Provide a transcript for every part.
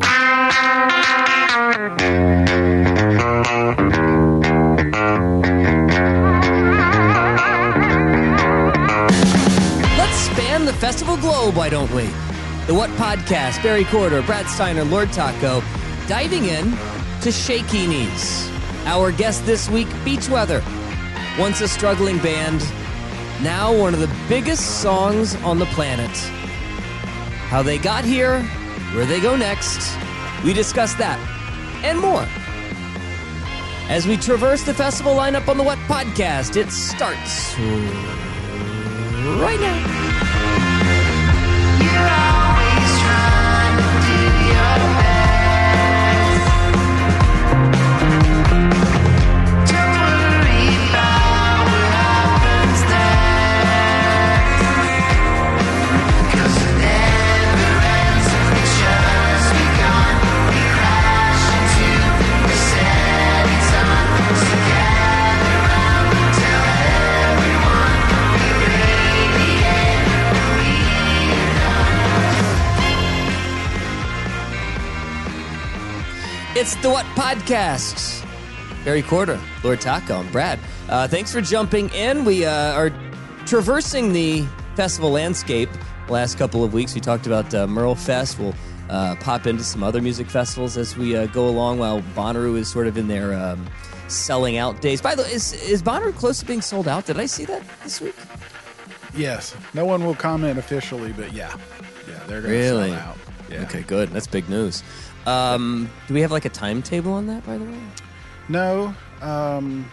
Let's span the festival globe, why don't we? The What Podcast, Barry Corder, Brad Steiner, Lord Taco, diving in to Shaky Knees. Our guest this week, Beach Weather. Once a struggling band, now one of the biggest songs on the planet. How they got here, where they go next, we discuss that and more. As we traverse the festival lineup on the What Podcast, it starts right now. It's the What Podcasts. Barry Corder, Lord Taco, and Brad. Uh, thanks for jumping in. We uh, are traversing the festival landscape. The last couple of weeks, we talked about uh, Merle Fest. We'll uh, pop into some other music festivals as we uh, go along while Bonnaroo is sort of in their um, selling out days. By the way, is, is Bonnaroo close to being sold out? Did I see that this week? Yes. No one will comment officially, but yeah. Yeah, they're going to Really? sell out. Yeah. Okay, good. That's big news. Um, do we have like a timetable on that, by the way? No. Um,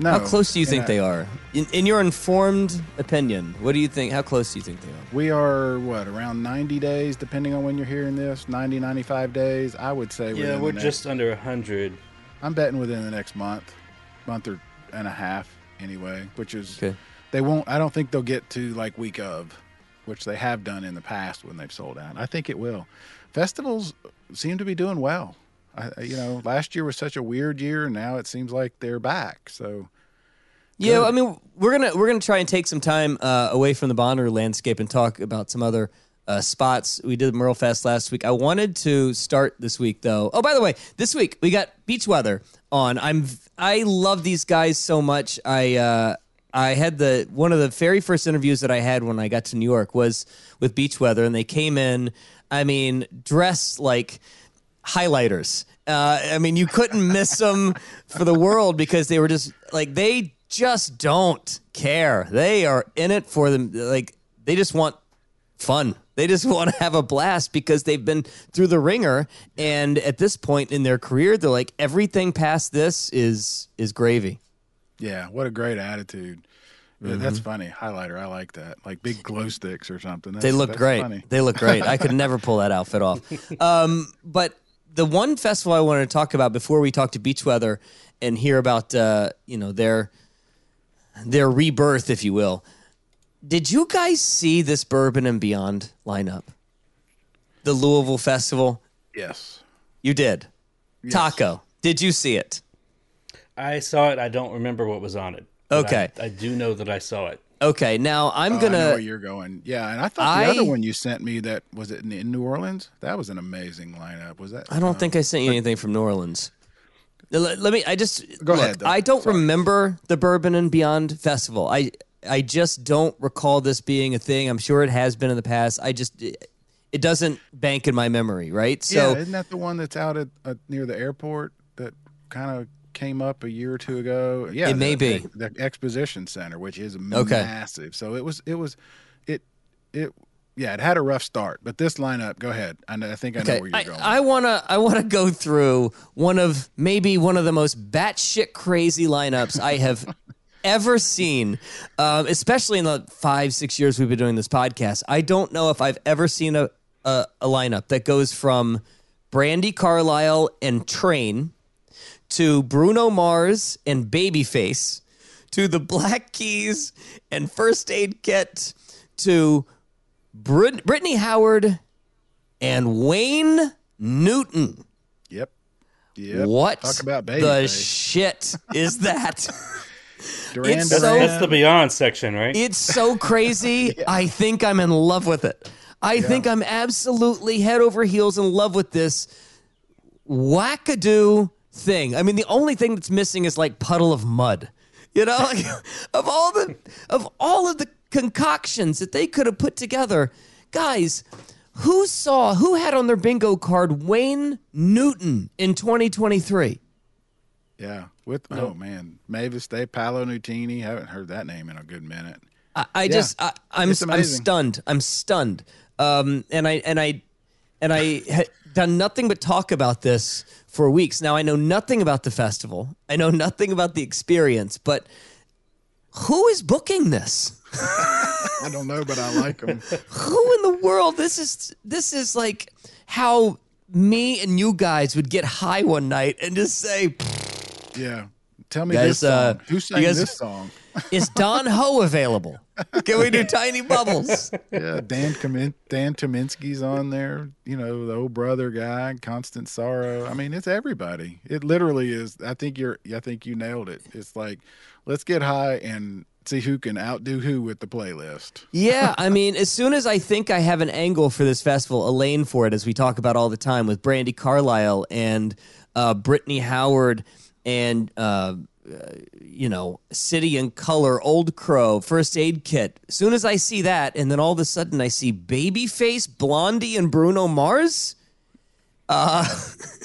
no. How close do you In think a- they are? In, in your informed opinion, what do you think? How close do you think they are? We are, what, around 90 days, depending on when you're hearing this? 90, 95 days? I would say Yeah, we're just next, under a hundred. I'm betting within the next month, month or and a half anyway, which is, Okay. they won't, I don't think they'll get to like week of, which they have done in the past when they've sold out. I think it will. Festivals seem to be doing well. I, you know, last year was such a weird year, and now it seems like they're back. So, Yeah, I mean, we're gonna we're gonna try and take some time uh, away from the Bonnaroo landscape and talk about some other uh, spots. We did Merle Fest last week. I wanted to start this week though. Oh, by the way, this week we got Beach Weather on. I'm I love these guys so much. I uh, I had the one of the very first interviews that I had when I got to New York was with Beach Weather, and they came in. I mean, dressed like highlighters. Uh, I mean, you couldn't miss them for the world because they were just like they just don't care. They are in it for them. Like they just want fun. They just want to have a blast because they've been through the ringer. And at this point in their career, they're like everything past this is is gravy. Yeah, what a great attitude. Yeah, That's funny. Highlighter, I like that. Like big glow sticks or something. That's, They look great. Funny. They look great. I could never pull that outfit off. Um, but the one festival I wanted to talk about before we talk to Beach Weather and hear about uh, you know their their rebirth, if you will. Did you guys see this Bourbon and Beyond lineup? the Louisville Festival? Yes. You did. Taco, did you see it? I saw it. I don't remember what was on it. Okay. I, I do know that I saw it. Okay, now I'm Oh, I know gonna. where you're going. Yeah, and I thought I- the other one you sent me that was it in, in New Orleans. That was an amazing lineup. Was that? I don't think I sent you anything from New Orleans. Let, let me. I just Go look, ahead, though. I don't Sorry. remember the Bourbon and Beyond Festival. I I just don't recall this being a thing. I'm sure it has been in the past. I just it, it doesn't bank in my memory, right? So yeah, isn't that the one that's out at uh, near the airport that kind of came up a year or two ago? Yeah, It may the, be. the, exposition center, which is Okay. massive. So it was, it was, it, it, yeah, it had a rough start. But this lineup, go ahead. I, know, I think I know where you're I, going. I wanna I wanna go through one of maybe one of the most batshit crazy lineups I have ever seen, um, especially in the five six years we've been doing this podcast. I don't know if I've ever seen a a, a lineup that goes from Brandi Carlile and Train to Bruno Mars and Babyface to the Black Keys and First Aid Kit to Brit- Brittany Howard and Wayne Newton. yep. Yep. What Talk about the babyface. shit is that? Duran it's That's, so- Duran. that's the Beyond section, right? it's so crazy. I think I'm in love with it. I think I'm absolutely head over heels in love with this wackadoo thing. I mean, the only thing that's missing is like puddle of mud. You know, like, of all the of all of the concoctions that they could have put together, guys. Who saw who had on their bingo card Wayne Newton in 2023? Yeah. With oh man, Morris Day, Paolo Nutini. Haven't heard that name in a good minute. I, I just I, I'm I'm stunned. I'm stunned. Um, and I and I and I had done nothing but talk about this for weeks. Now I know nothing about the festival. I know nothing about the experience. But who is booking this? I don't know, but I like them. Who in the world? This is this is like how me and you guys would get high one night and just say, yeah. Tell me Guys, this song. uh, Who sang guys- this song? "Is Don Ho available? Can we do Tiny Bubbles?" Yeah, Dan Kamin- Dan Tyminski's on there. You know, the old brother guy, Constant Sorrow. I mean, it's everybody. It literally is. I think you're. I think you nailed it. It's like, let's get high and see who can outdo who with the playlist. Yeah, I mean, as soon as I think I have an angle for this festival, a lane for it, as we talk about all the time with Brandi Carlile and uh, Brittany Howard and, uh, you know, City and Color, Old Crow, First Aid Kit. As soon as I see that, and then all of a sudden I see Babyface, Blondie, and Bruno Mars. Uh,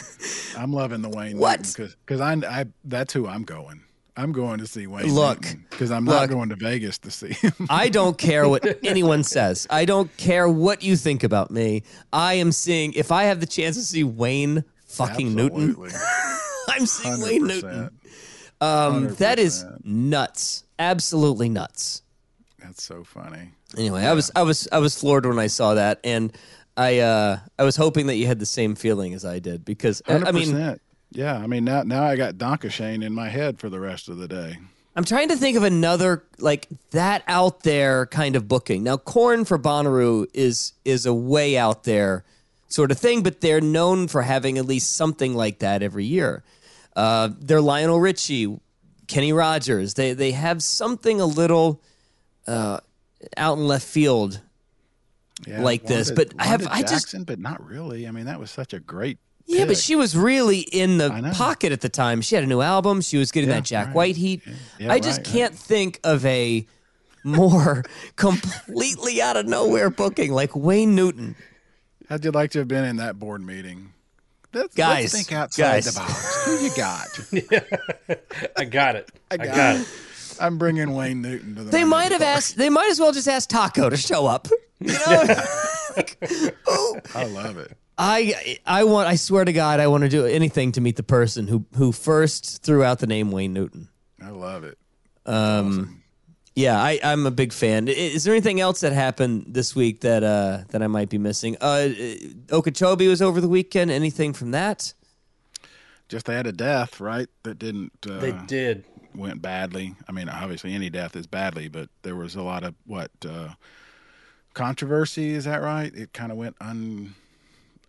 I'm loving the Wayne. What? Because I, I that's who I'm going. I'm going to see Wayne. Look, because I'm look. not going to Vegas to see him. I don't care what anyone says. I don't care what you think about me. I am seeing, if I have the chance to see Wayne fucking Newton, I'm seeing Wayne Newton. 100%. Um, that is nuts. Absolutely nuts. That's so funny. Anyway, I was I was I was floored when I saw that, and I uh, I was hoping that you had the same feeling as I did because I- Hundred I mean. Yeah, I mean now now I got Danke Schoen in my head for the rest of the day. I'm trying to think of another like that out there kind of booking. Now, Korn for Bonnaroo is is a way out there sort of thing, but they're known for having at least something like that every year. Uh, they're Lionel Richie, Kenny Rogers. They they have something a little uh, out in left field. Yeah, Like this, but I have- Wanda I just- but not really. I mean, that was such a great. Yeah, but she was really in the pocket at the time. She had a new album. She was getting Yeah, that Jack right. White heat. Yeah, I just right, right. can't think of a more completely out of nowhere booking like Wayne Newton. How'd you like to have been in that board meeting? Let's, Guys, let's think outside guys. the box. Who you got? I got it. I got got, it. it. I'm bringing Wayne Newton to the. They might have asked. They might as well just ask Taco to show up. You know, Like, who- I love it. I I want. I swear to God, I want to do anything to meet the person who who first threw out the name Wayne Newton. I love it. Um, Yeah, I, I'm a big fan. Is there anything else that happened this week that uh, that I might be missing? Uh, Okeechobee was over the weekend. Anything from that? Just they had a death, right? That didn't. Uh, They did. went badly. I mean, obviously any death is badly, but there was a lot of what uh, controversy. Is that right? It kind of went un.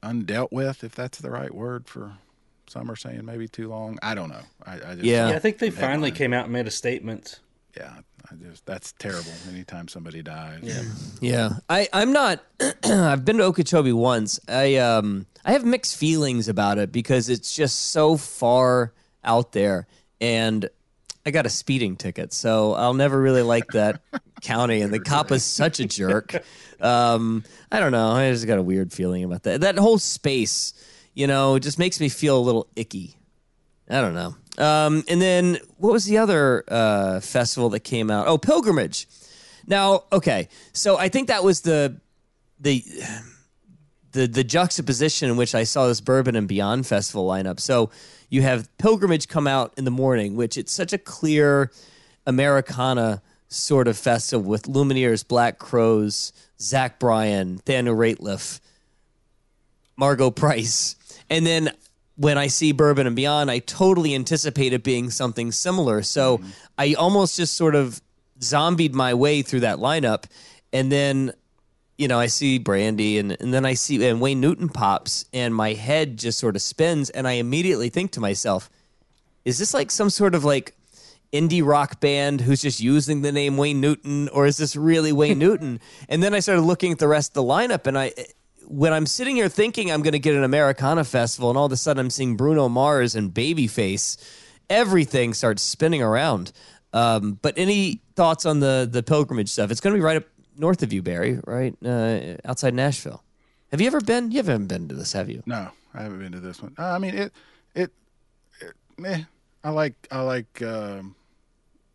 undealt with, if that's the right word for some are saying maybe too long. I don't know. I, I just Yeah. Yeah, I think they finally Headline. came out and made a statement. yeah, I just that's terrible. Anytime somebody dies. Yeah. Yeah, I I'm not. I've been to Okeechobee once. I um I have mixed feelings about it because it's just so far out there, and I got a speeding ticket, so I'll never really like that county. And the cop is such a jerk. Um, I don't know. I just got a weird feeling about that. That whole space, you know, just makes me feel a little icky. I don't know. Um, and then what was the other uh, festival that came out? Oh, Pilgrimage. Now, okay, so I think that was the the the the juxtaposition in which I saw this Bourbon and Beyond festival lineup. So you have Pilgrimage come out in the morning, which it's such a clear Americana sort of festival with Lumineers, Black Crowes, Zach Bryan, Daniel Rateliff, Margo Price. And then when I see Bourbon and Beyond, I totally anticipate it being something similar. So mm-hmm. I almost just sort of zombied my way through that lineup. And then, you know, I see Brandy and, and then I see and Wayne Newton pops and my head just sort of spins and I immediately think to myself, is this like some sort of like indie rock band who's just using the name Wayne Newton, or is this really Wayne Newton? And then I started looking at the rest of the lineup, and I, when I'm sitting here thinking I'm going to get an Americana festival, and all of a sudden I'm seeing Bruno Mars and Babyface, everything starts spinning around. Um, but any thoughts on the the pilgrimage stuff? It's going to be right up north of you, Barry, right uh, outside Nashville. Have you ever been? You haven't been to this, have you? No, I haven't been to this one. Uh, I mean, it, it, it meh. I like, I like. Um,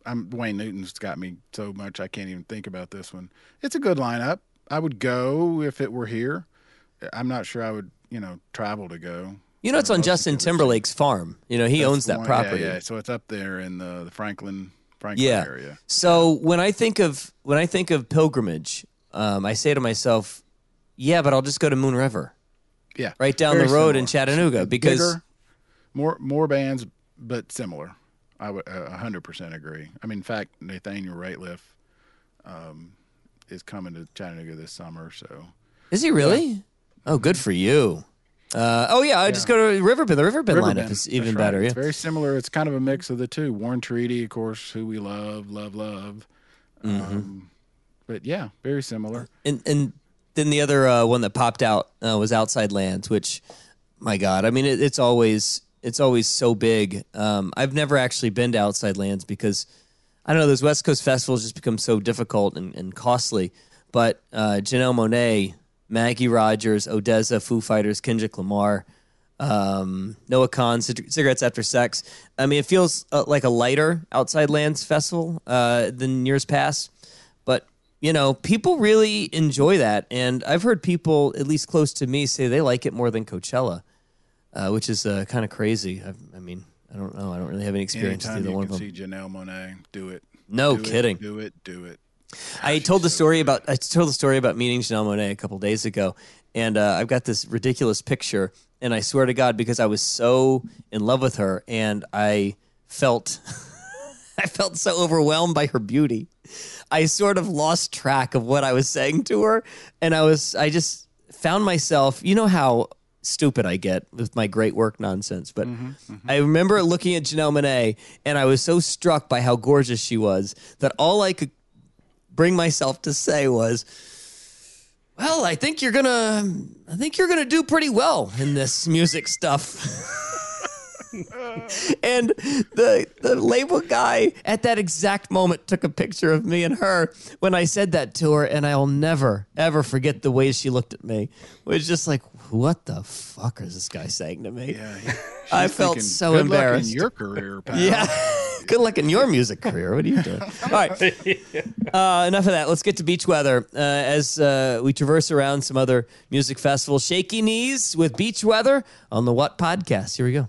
I'm Wayne Newton's got me so much I can't even think about this one. It's a good lineup. I would go if it were here. I'm not sure I would, you know, travel to go. You know, it's on Justin Timberlake's farm. You know, he That's owns that one- property. Yeah, yeah, so it's up there in the, the Franklin, Franklin yeah. area. So when I think of when I think of pilgrimage, um, I say to myself, "Yeah, but I'll just go to Moon River, Yeah, right down very the road in. Chattanooga, because Bigger, more more bands, but similar. I would a hundred percent agree. I mean, in fact, Nathaniel Rateliff um, is coming to Chattanooga this summer, so is he really? Oh, good for you. Uh, oh yeah, I just go to Riverbend. The Riverbend, lineup Riverbend, is even right. better. Yeah. It's very similar. It's kind of a mix of the two. Warren Treaty, of course, who we love, love, love. Mm-hmm. Um, but yeah, very similar. and and then the other uh, one that popped out uh, was Outside Lands, which, my God, I mean, it, it's always it's always so big. Um, I've never actually been to Outside Lands because I don't know those West Coast festivals just become so difficult and, and costly. But uh, Janelle Monáe, Maggie Rogers, ODESZA, Foo Fighters, Kendrick Lamar. Um, Noah Kahan, Cig- Cigarettes After Sex. I mean, it feels uh, like a lighter Outside Lands festival uh, than years past but you know people really enjoy that and i've heard people at least close to me say they like it more than coachella uh, which is uh, kind of crazy I've, i mean i don't know i don't really have any experience with Anytime either you one can of them see Janelle Monáe, do it. No Do it, kidding. do it. Do it. I told the story about I told the story about meeting Janelle Monáe a couple days ago, and uh, I've got this ridiculous picture, and I swear to God, because I was so in love with her, and I felt I felt so overwhelmed by her beauty, I sort of lost track of what I was saying to her, and I was I just found myself, you know how stupid I get with my great work nonsense. But I remember looking at Janelle Monáe, and I was so struck by how gorgeous she was that all I could bring myself to say was, "Well, I think you're gonna, I think you're gonna do pretty well in this music stuff." and the the label guy at that exact moment took a picture of me and her when I said that to her, and I'll never ever forget the way she looked at me. It was just like, "What the fuck is this guy saying to me?" Yeah, I felt thinking, so Good luck embarrassed. in your career, pal. Yeah. Good luck in your music career. What are you doing? All right. Uh, enough of that. Let's get to beach weather. Uh, as uh, we traverse around some other music festivals, Shaky Knees with Beach Weather on the What Podcast. Here we go.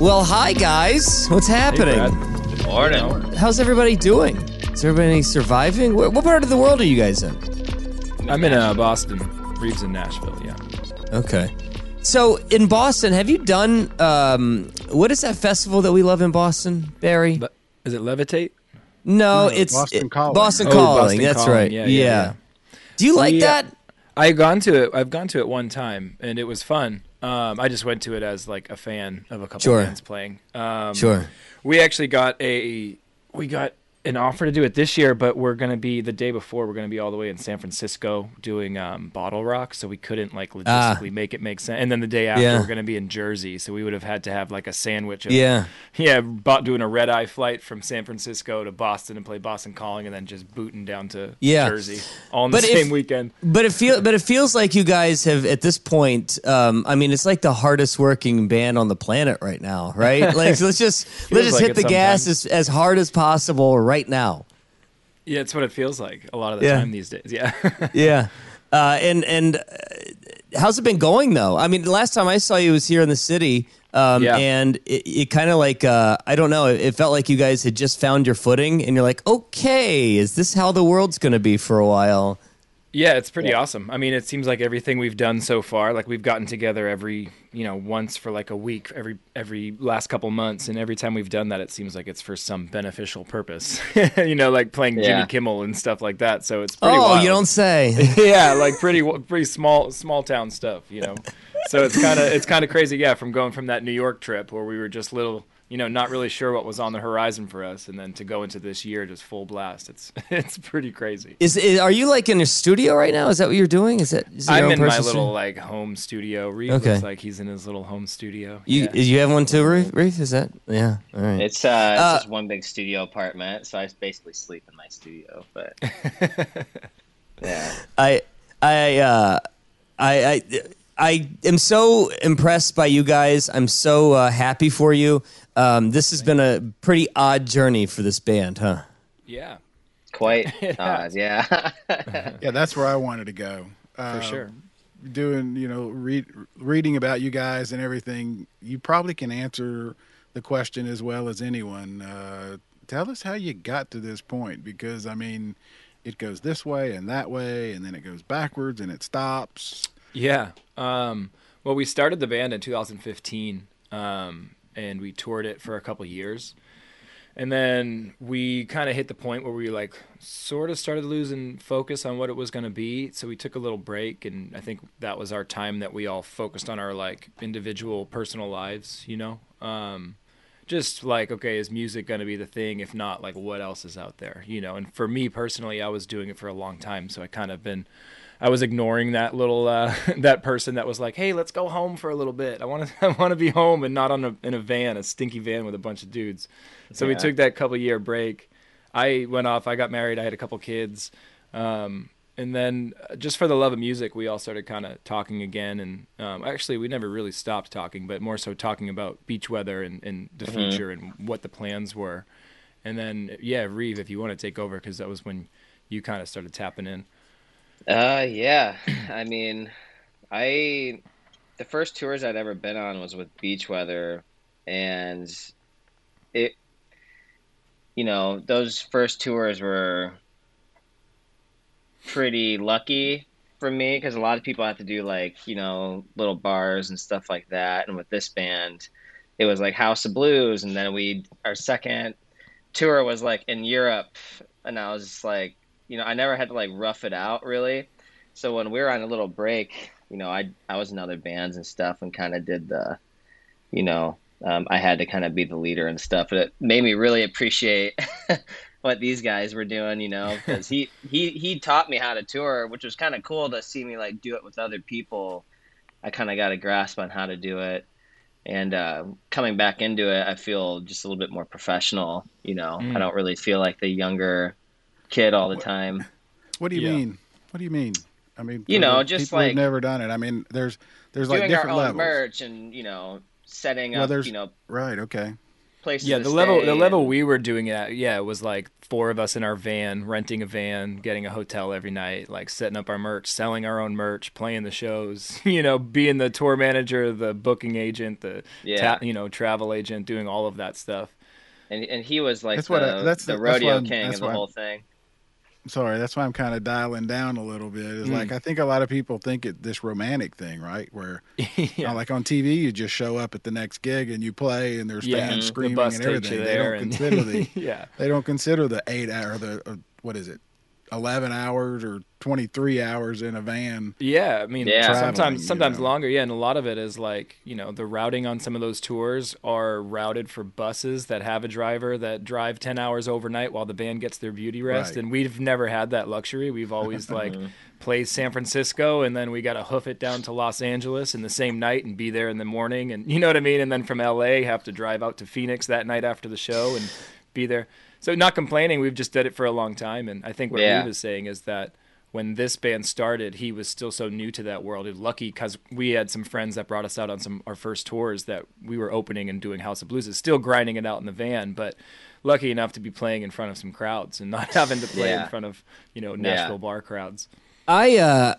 Well, hi guys. What's happening? Good Morning. How's everybody doing? Is everybody surviving? Wh- What part of the world are you guys in? I'm in uh, Boston. Reeves in Nashville. Yeah. Okay. So in Boston, have you done um, what is that festival that we love in Boston, Barry? Le- is it Levitate? No, No, it's Boston it- Calling. Boston Oh, Calling. Boston That's Calling. right. Yeah, Yeah, yeah, yeah. Do you like We, that? I've gone to it. I've gone to it one time, and it was fun. Um, I just went to it as like a fan of a couple Sure. bands playing. Um, Sure. We actually got a we got an offer to do it this year, but we're gonna be the day before. We're gonna be all the way in San Francisco doing um, Bottle Rock, so we couldn't like logistically make it make sense. And then the day after, Ah. Yeah. we're gonna be in Jersey, so we would have had to have like a sandwich. Of, Yeah. yeah, bought doing a red eye flight from San Francisco to Boston and play Boston Calling, and then just booting down to Yeah. Jersey all in But the if- same weekend. But it feel but it feels like you guys have at this point. Um, I mean, it's like the hardest working band on the planet right now, right? Like, so let's just let's just like hit it the gas as, as hard as possible right now. Yeah, it's what it feels like a lot of the Yeah. time these days. Yeah. Yeah. Uh, and and uh, how's it been going though? I mean, the last time I saw you was here in the city, um, Yeah. and it, it kind of like uh, I don't know. It, it felt like you guys had just found your footing, and you're like, okay, is this how the world's going to be for a while? Yeah, it's pretty awesome. I mean, it seems like everything we've done so far, like we've gotten together every, you know, once for like a week every every last couple months, and every time we've done that, it seems like it's for some beneficial purpose. you know, like playing Jimmy Kimmel and stuff like that. So it's pretty. oh, wild. you don't say. yeah, like pretty pretty small small town stuff, you know. So it's kind of it's kind of crazy, yeah, from going from that New York trip where we were just little, you know, not really sure what was on the horizon for us, and then to go into this year just full blast. It's it's pretty crazy. Is, is are you like in a studio right now? Is that what you're doing? Is that is it I'm in my personal little studio? like home studio. Reeve Okay. looks like he's in his little home studio. You yeah. you have one too, Reef? Reef? Is that yeah? All right. It's uh, it's Uh, just one big studio apartment, so I basically sleep in my studio. But yeah, I I uh I I I am so impressed by you guys. I'm so uh, happy for you. Um, this has been a pretty odd journey for this band, huh? yeah, quite odd. Yeah, Yeah, that's where I wanted to go. for Uh, sure. Doing, you know, read, reading about you guys and everything, you probably can answer the question as well as anyone. Uh, tell us how you got to this point, because I mean, it goes this way and that way, and then it goes backwards and it stops. Yeah. Um, well, we started the band in 2015, um, and we toured it for a couple years. And then we kind of hit the point where we like sort of started losing focus on what it was going to be. So we took a little break, and I think that was our time that we all focused on our like individual personal lives, you know. Um, just like okay is music going to be the thing if not like what else is out there you know and for me personally i was doing it for a long time so i kind of been i was ignoring that little uh that person that was like hey let's go home for a little bit i want to i want to be home and not on a in a van a stinky van with a bunch of dudes so we took that couple year break i went off i got married i had a couple kids um and then uh, just for the love of music, we all started kind of talking again. And um, actually, we never really stopped talking, but more so talking about beach weather and, and the Mhm. future and what the plans were. And then, yeah, Reeve, if you want to take over, because that was when you kind of started tapping in. Uh, yeah. I mean, I the first tours I'd ever been on was with Beach Weather, and it, you know, those first tours were pretty lucky for me because a lot of people have to do like you know little bars and stuff like that, and with this band, it was like House of Blues, and then we our second tour was like in Europe, and I was like, you know, I never had to like rough it out really. So when we were on a little break, you know, I I was in other bands and stuff, and kind of did the, you know, um, I had to kind of be the leader and stuff. But it made me really appreciate what these guys were doing, you know, because he he he taught me how to tour, which was kind of cool to see me like do it with other people. I kind of got a grasp on how to do it. And uh, coming back into it, I feel just a little bit more professional. You know, Mm. I don't really feel like the younger kid all the time. What do you Yeah. mean? What do you mean? I mean, You know, just people who've like- never done it. I mean, there's there's like doing our different own levels. merch and you know setting Well, up there's you know right. Okay. places. Yeah, the level stay the level we were doing it at, yeah, it was like four of us in our van, renting a van, getting a hotel every night, like setting up our merch, selling our own merch, playing the shows, you know, being the tour manager, the booking agent, the Yeah. ta- you know, travel agent, doing all of that stuff. and and he was like That's the, what I- that's the the- that's rodeo why king that's of the why I'm- whole thing. Sorry, that's why I'm kind of dialing down a little bit. Is Mm. like I think a lot of people think it this romantic thing, right? Where you know, like on TV, you just show up at the next gig and you play, and there's Yeah, fans screaming bus and everything. They don't and- consider the yeah. they don't consider the eight hour the uh, what is it, eleven hours or twenty three hours in a van. Yeah, I mean, Yeah. Traveling, sometimes you sometimes know. longer. Yeah, and a lot of it is like you know the routing on some of those tours are routed for buses that have a driver that drive ten hours overnight while the band gets their beauty rest, Right. and we've never had that luxury. We've always like mm-hmm. played San Francisco, and then we got to hoof it down to Los Angeles in the same night and be there in the morning, and you know what I mean. And then from L.A. have to drive out to Phoenix that night after the show and be there. So not complaining. We've just did it for a long time, and I think what Yeah. Reeve is saying is that when this band started, he was still so new to that world. And lucky because we had some friends that brought us out on some our first tours that we were opening and doing House of Blues. Is still grinding it out in the van, but lucky enough to be playing in front of some crowds and not having to play Yeah. in front of you know Nashville bar crowds. I uh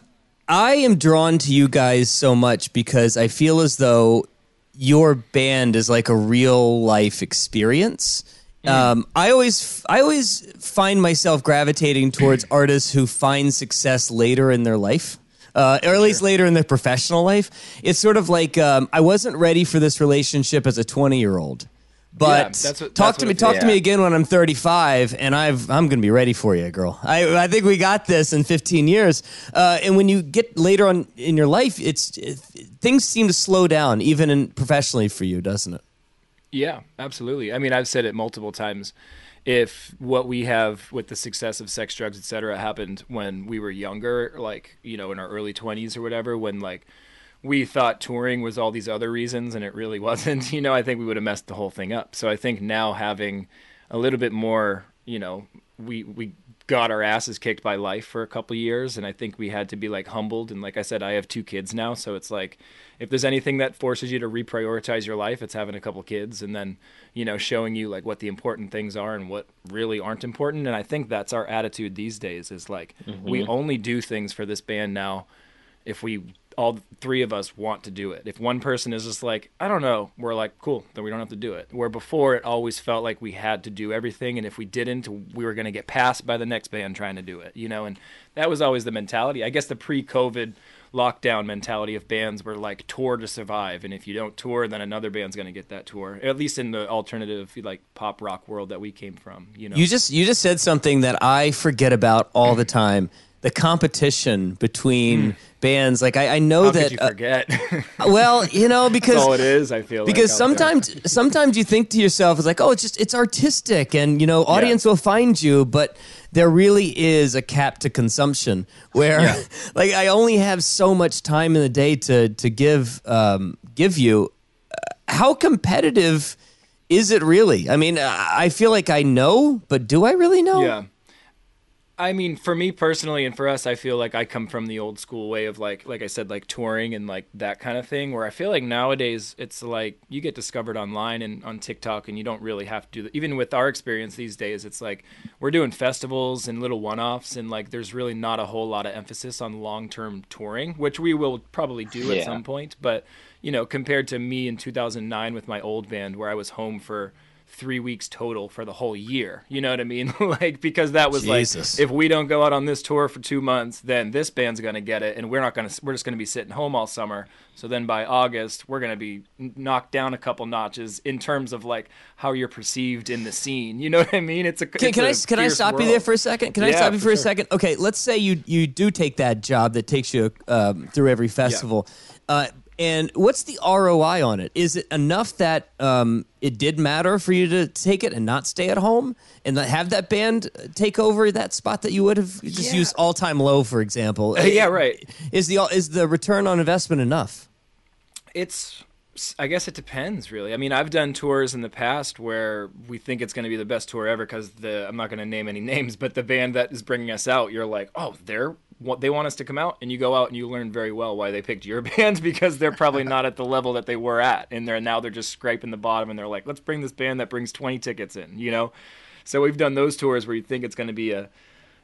I am drawn to you guys so much because I feel as though your band is like a real life experience. Um, I always I always find myself gravitating towards artists who find success later in their life. Uh, or at least later in their professional life, it's sort of like um, I wasn't ready for this relationship as a twenty-year-old, but that's what- talk to me, talk feels to me again when I'm 35, and I've I'm gonna be ready for you, girl. I I think we got this in 15 years. Uh, and when you get later on in your life, it's it, things seem to slow down, even in professionally for you, doesn't it? Yeah, absolutely. I mean, I've said it multiple times. If what we have with the success of sex, drugs, etc., happened when we were younger, like you know, in our early twenties or whatever, when like we thought touring was all these other reasons and it really wasn't, you know, I think we would have messed the whole thing up. So I think now having a little bit more, you know, we we got our asses kicked by life for a couple years and I think we had to be like humbled and like I said I have two kids now so it's like if there's anything that forces you to reprioritize your life it's having a couple kids and then you know showing you like what the important things are and what really aren't important and I think that's our attitude these days is like we mm-hmm. only do things for this band now if we all three of us want to do it. If one person is just like, I don't know, we're like, cool, then we don't have to do it. Where before it always felt like we had to do everything, and if we didn't, we were going to get passed by the next band trying to do it, you know. And that was always the mentality. I guess the pre-COVID lockdown mentality of bands were like tour to survive, and if you don't tour, then another band's going to get that tour. At least in the alternative like pop rock world that we came from, you know. You just you just said something that I forget about all the time. The competition between hmm. Bands, like I, I know How that. could you uh, forget? well, you know, because That's all it is. I feel because like sometimes sometimes you think to yourself it's like oh it's just it's artistic and you know audience will find you but there really is a cap to consumption where like i only have so much time in the day to to give um give you Uh, how competitive is it really i mean I feel like i know but do i really know Yeah. I mean, for me personally, and for us, I feel like I come from the old school way of like, like I said, like touring and like that kind of thing. Where I feel like nowadays it's like you get discovered online and on TikTok, and you don't really have to do that. Even with our experience these days, it's like we're doing festivals and little one-offs, and like there's really not a whole lot of emphasis on long-term touring, which we will probably do at some point. But you know, compared to me in 2009 with my old band, where I was home for three weeks total for the whole year. You know what I mean? like because that was Jesus. like if we don't go out on this tour for two months, then this band's gonna get it, and we're not gonna. We're just gonna be sitting home all summer. So then by August, we're gonna be knocked down a couple notches in terms of like how you're perceived in the scene. You know what I mean? It's a Can, it's can I a can I fierce stop you there for a second? Can I stop you for for a sure. second? Okay, let's say you you do take that job that takes you um, through every festival, uh, and what's the ROI on it? Is it enough that um, it did matter for you to take it and not stay at home and have that band take over that spot that you would have just Yeah. used all time low, for example? yeah, right. Is the is the return on investment enough? it's I guess it depends really. I mean, I've done tours in the past where we think it's going to be the best tour ever because the I'm not going to name any names, but the band that is bringing us out, you're like, oh, they're they want us to come out, and you go out and you learn very well why they picked your band because they're probably not at the level that they were at, and they're now they're just scraping the bottom, and they're like, let's bring this band that brings 20 tickets in, you know. So we've done those tours where you think it's going to be a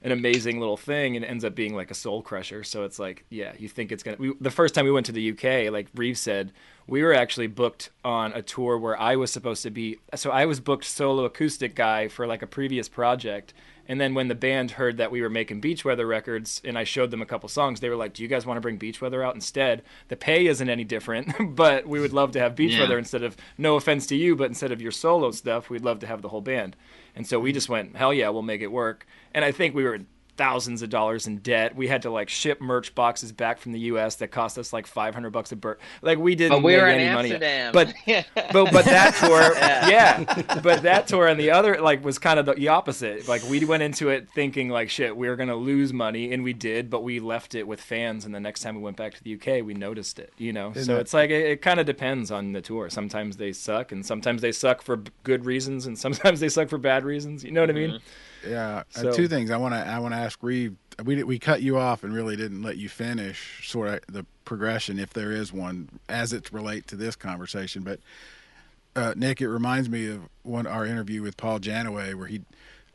an amazing little thing and it ends up being like a soul crusher. So it's like, yeah, you think it's gonna. We, the first time we went to the UK, like Reeve said, we were actually booked on a tour where I was supposed to be. So I was booked solo acoustic guy for like a previous project. And then when the band heard that we were making Beach Weather records and I showed them a couple songs, they were like, "Do you guys want to bring Beach Weather out instead? The pay isn't any different, but we would love to have Beach Yeah. Weather instead of no offense to you, but instead of your solo stuff, we'd love to have the whole band." And so we just went, "Hell yeah, we'll make it work." And I think we were thousands of dollars in debt. We had to like ship merch boxes back from the U.S. that cost us like 500 bucks a bird. Like we didn't But we make were in any money. Amsterdam. But but but that tour, yeah. But that tour and the other like was kind of the, the opposite. Like we went into it thinking like shit, we were gonna lose money, and we did. But we left it with fans, and the next time we went back to the UK, we noticed it. You know, so that- it's like it, it kind of depends on the tour. Sometimes they suck, and sometimes they suck for good reasons, and sometimes they suck for bad reasons. You know what I mean? Mm-hmm. Yeah, So- uh, two things I want to I want to ask Reeve. We we cut you off and really didn't let you finish sort of the progression, if there is one, as it relate to this conversation. But uh, Nick, it reminds me of one our interview with Paul Janeway, where he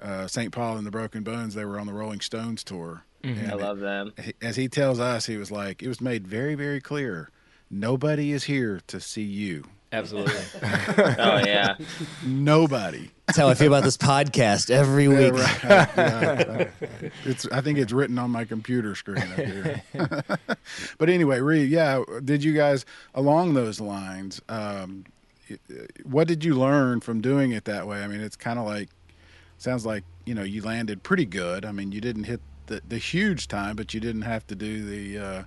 uh, St. Paul and the Broken Bones. They were on the Rolling Stones tour. I love them. as he tells us, he was like, it was made very, very clear. Nobody is here to see you. Absolutely. Oh yeah. Nobody. That's how I feel about this podcast every week. Yeah, right. Yeah. It's. I think it's written on my computer screen up here. but anyway, Reeve, yeah. Did you guys along those lines? Um, what did you learn from doing it that way? I mean, it's kind of like sounds like you know you landed pretty good. I mean, you didn't hit the the huge time, but you didn't have to do the uh,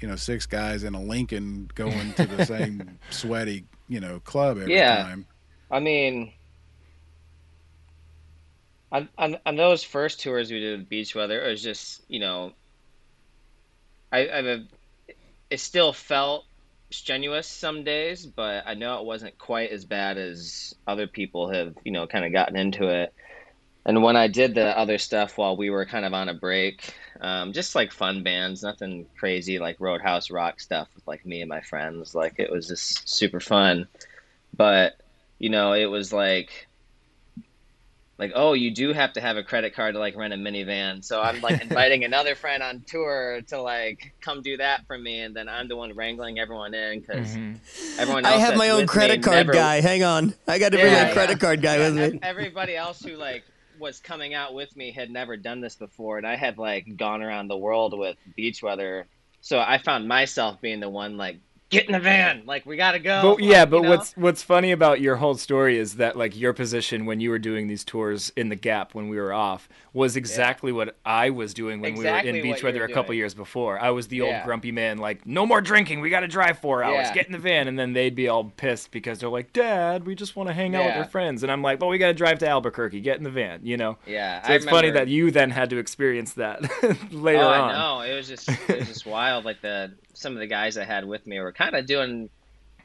you know six guys in a Lincoln going to the same sweaty you know club every Yeah. time. I mean, on, on on those first tours we did with Beach Weather, it was just you know, I I it still felt strenuous some days, but I know it wasn't quite as bad as other people have you know kind of gotten into it. And when I did the other stuff while we were kind of on a break, um, just like fun bands, nothing crazy like Roadhouse Rock stuff with like me and my friends. Like it was just super fun. But you know, it was like like oh you do have to have a credit card to like rent a minivan so i'm like inviting another friend on tour to like come do that for me and then i'm the one wrangling everyone in because everyone else I have my own credit card never- guy. Hang on. I got to bring Yeah, my credit yeah. card guy Yeah, with ev- me. everybody else who like was coming out with me had never done this before and i had like gone around the world with beach weather. So I found myself being the one like, get in the van, like we gotta go. But yeah, but you know? what's what's funny about your whole story is that like your position when you were doing these tours in the Gap when we were off was exactly what I was doing when we were in Beach Weather a couple years before. I was the old grumpy man, like no more drinking, we got to drive four hours, Yeah. get in the van, and then they'd be all pissed because they're like, Dad, we just want to hang out with our friends, and I'm like, well, we got to drive to Albuquerque, get in the van, you know. Yeah, So I it's funny that you then had to experience that later oh, on. I know. It was just it was just wild. Like the some of the guys I had with me were kind of doing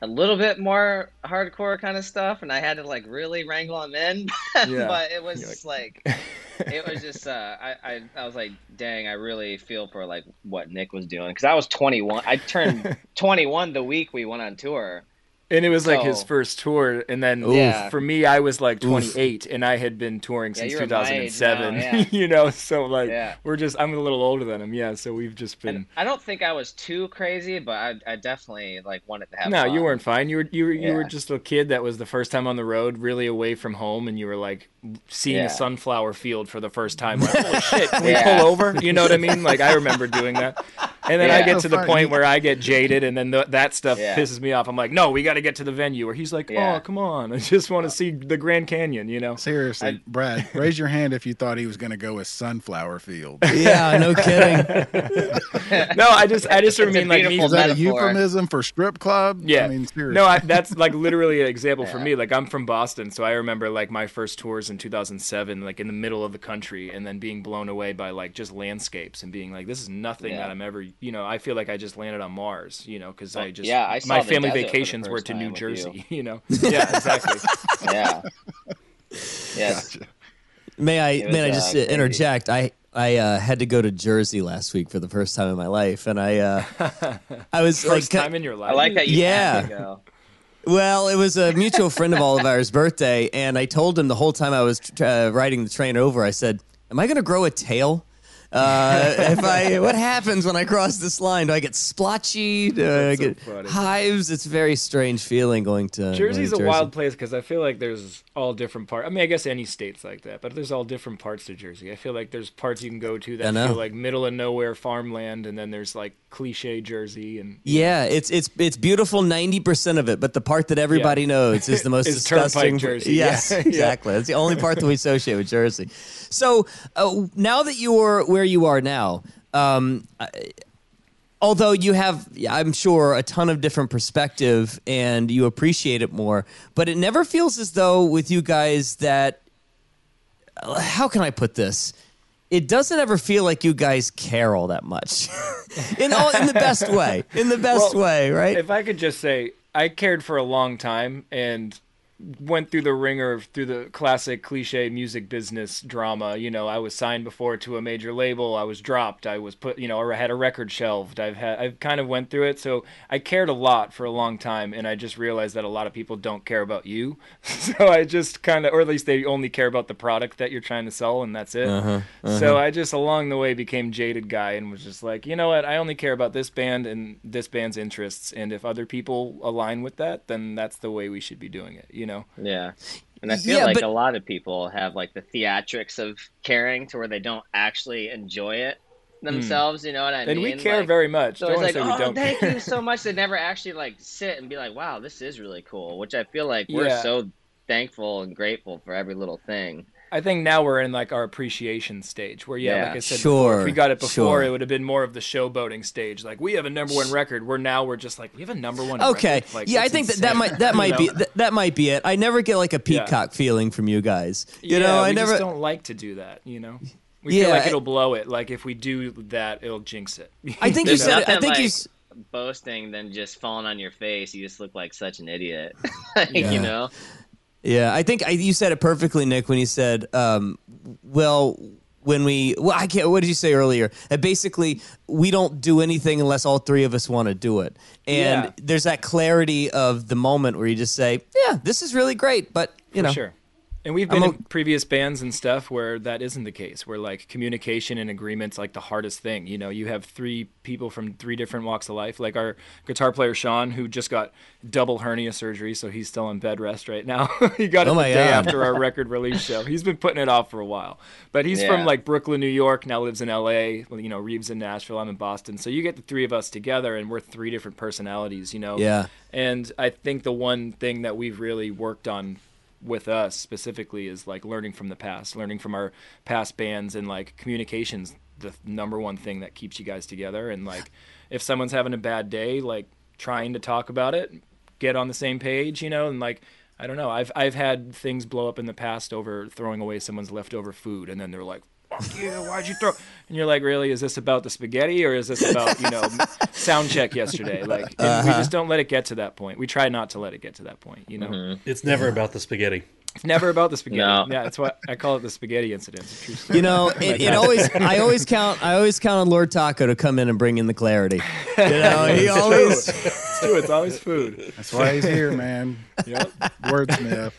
a little bit more hardcore kind of stuff, and I had to like really wrangle them in. Yeah. but it was just like, it was just uh, I, I I was like, dang, I really feel for like what Nick was doing because I was 21. I turned 21 the week we went on tour. And it was like his first tour, and then Yeah. for me, I was like 28, and I had been touring since you were my age 2007. now, yeah. you know, so like Yeah. we're just I'm a little older than him, yeah. So we've just been. And I don't think I was too crazy, but I, I definitely like wanted to have. No, fun. you weren't fine. You were you were you were just a kid that was the first time on the road, really away from home, and you were like seeing Yeah. a sunflower field for the first time. Like, holy shit, can we Yeah. pull over? You know what I mean? Like I remember doing that, and then I get So to the funny. point where I get jaded, and then th- that stuff Yeah. pisses me off. I'm like, no, we got to get to the venue. Where he's like, oh, Yeah. oh, come on, I just want to see the Grand Canyon. You know? Seriously, Brad, raise your hand if you thought he was going to go with sunflower field. Yeah, no kidding. No, I just I just It's mean like me Is that a euphemism for strip club? Yeah. I mean, seriously. No, I, that's like literally an example for me. Like I'm from Boston, so I remember like my first tours in 2007, like in the middle of the country, and then being blown away by like just landscapes and being like, this is nothing Yeah. that I'm ever. You know, I feel like I just landed on Mars. You know, because I just yeah, I my family desert for the vacations were to New Jersey. You. know, yeah, exactly. Yeah. Yes. May I was, may I uh, just uh, crazy. interject? I I uh, had to go to Jersey last week for the first time in my life, and I uh, I was First like, time in your life. I like that you Yeah. had to go. Well, it was a mutual friend of all of ours' birthday, and I told him the whole time I was uh, riding the train over. I said, "Am I going to grow a tail? Uh, if I, what happens when I cross this line? Do I get splotchy? Do I That's so get hives? It's a very strange feeling going to Jersey's going a to wild place because I feel like there's all different parts. I mean, I guess any state's like that, but there's all different parts to Jersey. I feel like there's parts you can go to that know. feel like middle of nowhere farmland, and then there's like cliche Jersey, and Yeah, it's it's it's beautiful ninety percent of it, but the part that everybody Yeah. knows is the most Is Turnpike disgusting. Jersey. Yes, Yeah. exactly. That's the only part that we associate with Jersey. So uh, now that you're where you are now, um, I- although you have, I'm sure, a ton of different perspective and you appreciate it more, but it never feels as though with you guys that. How can I put this? It doesn't ever feel like you guys care all that much, in all in the best way, in the best Well, way, right? If I could just say, I cared for a long time and went through the ringer of through the classic cliche music business drama. You know, I was signed before to a major label. I was dropped. I was put. You know, or I had a record shelved. I've had. I've kind of went through it. So I cared a lot for a long time, and I just realized that a lot of people don't care about you. so I just kind of, or at least they only care about the product that you're trying to sell, and that's it. Uh-huh, uh-huh. So I just along the way became jaded guy and was just like, you know what? I only care about this band and this band's interests, and if other people align with that, then that's the way we should be doing it. You know? Yeah. And I feel Yeah, like but- a lot of people have like the theatrics of caring to where they don't actually enjoy it themselves. You know what I Hmm. and mean? we care Like, very much. So Don't it's like, say we oh, don't thank care. you so much. They never actually like sit and be like, wow, this is really cool. Which I feel like we're Yeah. so thankful and grateful for every little thing. I think now we're in like our appreciation stage where, yeah, Yeah. like I said before, Sure, if we got it before, sure. it would have been more of the showboating stage. Like we have a number one record. We're now we're just like we have a number one. Okay. record? Like, yeah, I that's think that, that might that You might be that, that might be it. I never get like a peacock feeling from you guys. You yeah, know, we I never just don't like to do that. You know, we Yeah, feel like I- it'll blow it. Like if we do that, it'll jinx it. I think you said it, I think you like s- boasting than just falling on your face. You just look like such an idiot. Like, Yeah. You know? Yeah, I think I, you said it perfectly, Nick, when you said, um, "Well, when we, well, I can't. What did you say earlier? That basically we don't do anything unless all three of us want to do it, and Yeah. there's that clarity of the moment where you just say, "Yeah, this is really great," but you For know, sure. And we've been I'm in previous bands and stuff where that isn't the case, where like communication and agreement's like the hardest thing. You know, you have three people from three different walks of life. Like our guitar player Sean, who just got double hernia surgery, so he's still in bed rest right now. he got oh it Oh the my day God. after our record release show. He's been putting it off for a while, but he's Yeah. from like Brooklyn, New York. Now lives in L.A. Well, You know, Reeves in Nashville. I'm in Boston. So you get the three of us together, and we're three different personalities. You know. Yeah. And I think the one thing that we've really worked on with us specifically is like learning from the past, learning from our past bands, and like communications. The number one thing that keeps you guys together, and like if someone's having a bad day, like trying to talk about it, get on the same page, you know, and like. I don't know. I've I've had things blow up in the past over throwing away someone's leftover food, and then they're like, "Fuck you! Why'd you throw?" And you're like, "Really? Is this about the spaghetti, or is this about you know sound check yesterday?" Like, and we uh-huh. just don't let it get to that point. We try not to let it get to that point. You know, mm-hmm. It's never about the spaghetti. it's never about the spaghetti. No. Yeah, that's what I call it the spaghetti incident. It's a true story. You know, it, it always. I always count. I always count on Lord Taco to come in and bring in the clarity. You know, he always. it's true. It's always food. That's why he's here, man. Yep. Wordsmith.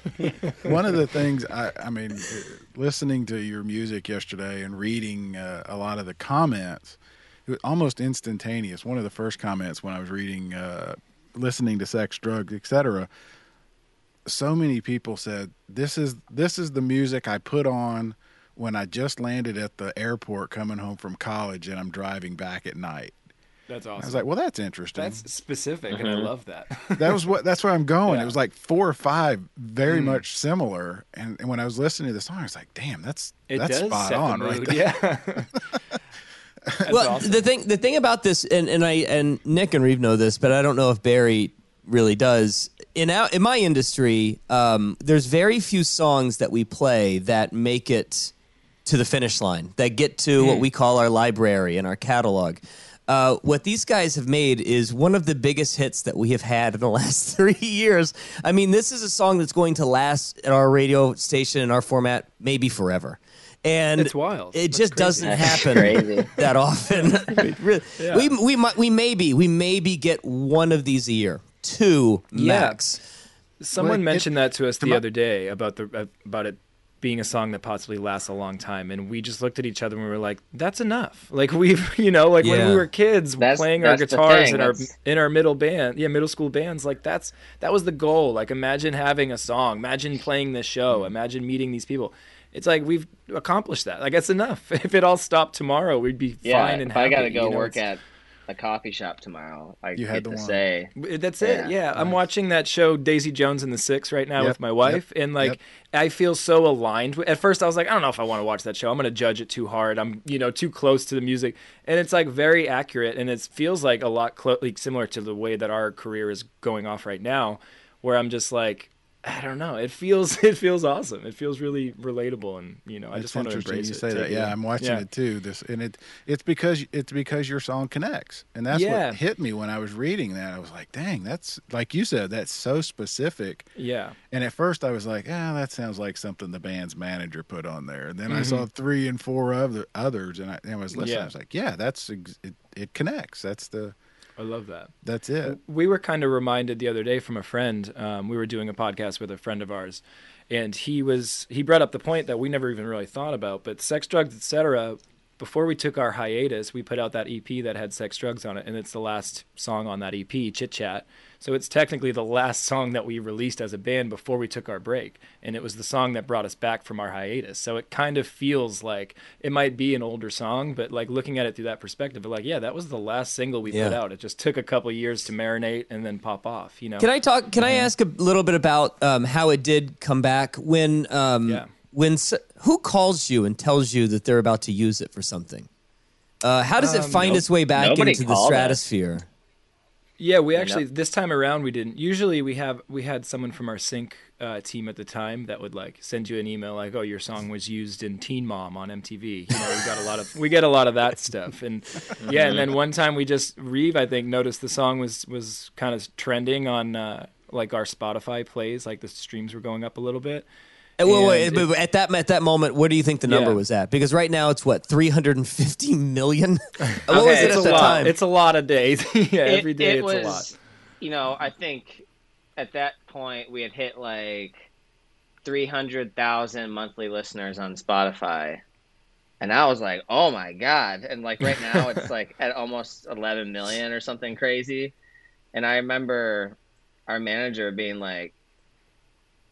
One of the things I, I mean, listening to your music yesterday and reading uh, a lot of the comments, it was almost instantaneous. One of the first comments when I was reading, uh, listening to Sex, Drugs, etc. So many people said, "This is this is the music I put on." When I just landed at the airport coming home from college and I'm driving back at night. That's awesome. I was like, well, that's interesting. that's specific, and I love that. that was what that's where I'm going. Yeah. It was like four or five very much similar. And, and when I was listening to the song, I was like, damn, that's It that's does spot set on the right mood. there. Yeah. That's well, awesome. the thing the thing about this, and, and I and Nick and Reeve know this, but I don't know if Barry really does. In our, in my industry, um, there's very few songs that we play that make it to the finish line, that get to Hmm. what we call our library and our catalog. Uh, what these guys have made is one of the biggest hits that we have had in the last three years. I mean, this is a song that's going to last at our radio station in our format maybe forever. And It's wild. It That's just crazy. doesn't That's happen crazy. that often. Really. We we might we maybe we maybe get one of these a year, two Yeah. max. Someone Well, it- mentioned that to us the my- other day about the about it being a song that possibly lasts a long time, and we just looked at each other and we were like, "That's enough." Like we've, you know, like when we were kids That's- playing our that's the guitars thing, in our in our middle band, yeah, middle school bands. Like that's that was the goal. Like imagine having a song, imagine playing this show, Mm. imagine meeting these people. It's like we've accomplished that. Like that's enough. If it all stopped tomorrow, we'd be Yeah, fine and if I gotta go you know, work it's- at a coffee shop tomorrow, I You had get the to one. say, That's it. Yeah. Yeah, I'm watching that show Daisy Jones and the Six right now Yep, with my wife, and like yep. I feel so aligned. At first, I was like, I don't know if I want to watch that show. I'm gonna judge it too hard. I'm you know too close to the music, and it's like very accurate, and it feels like a lot clo- like, similar to the way that our career is going off right now, where I'm just like. I don't know. It feels it feels awesome. It feels really relatable, and you know, I It's just want to embrace you it. say take that. Yeah. I'm watching Yeah. it too. This and it it's because it's because your song connects, and that's Yeah. what hit me when I was reading that. I was like, dang, that's like you said, that's so specific. Yeah, And at first, I was like, ah, that sounds like something the band's manager put on there. And then I Mm-hmm. saw three and four other others, and I, and I was listening. Yeah. I was like, yeah, that's it, it connects. That's the I love that. that's it. we were kind of reminded the other day from a friend. Um, we were doing a podcast with a friend of ours, and he was he brought up the point that we never even really thought about. But sex, drugs, etc. Before we took our hiatus, we put out that EP that had sex, drugs on it, and it's the last song on that EP, Chit Chat. So it's technically the last song that we released as a band before we took our break, and it was the song that brought us back from our hiatus. So it kind of feels like it might be an older song, but like looking at it through that perspective, like yeah, that was the last single we put out. It just took a couple years to marinate and then pop off. You know. Can I talk? Can I ask a little bit about um, how it did come back when um, Yeah. When who calls you and tells you that they're about to use it for something? Uh, how does it find no- its way back nobody into the called us. stratosphere? Yeah, we actually no. this time around we didn't. Usually we have we had someone from our sync uh, team at the time that would like send you an email like, "Oh, your song was used in Teen Mom on MTV." You know, we got a lot of we get a lot of that stuff, and yeah. And then one time we just Reeve, I think, noticed the song was was kind of trending on uh, like our Spotify plays, like the streams were going up a little bit. Well, And wait, it- but at that at that moment, what do you think the number Yeah. was at? Because right now it's what 350 million. what was Okay, it It's at a the lot. time? It's a lot of days. yeah, it, every day it it's was, a lot. You know, I think at that point we had hit like 300,000 monthly listeners on Spotify. And I was like, "Oh my god." And like right now it's like at almost 11 million or something crazy. And I remember our manager being like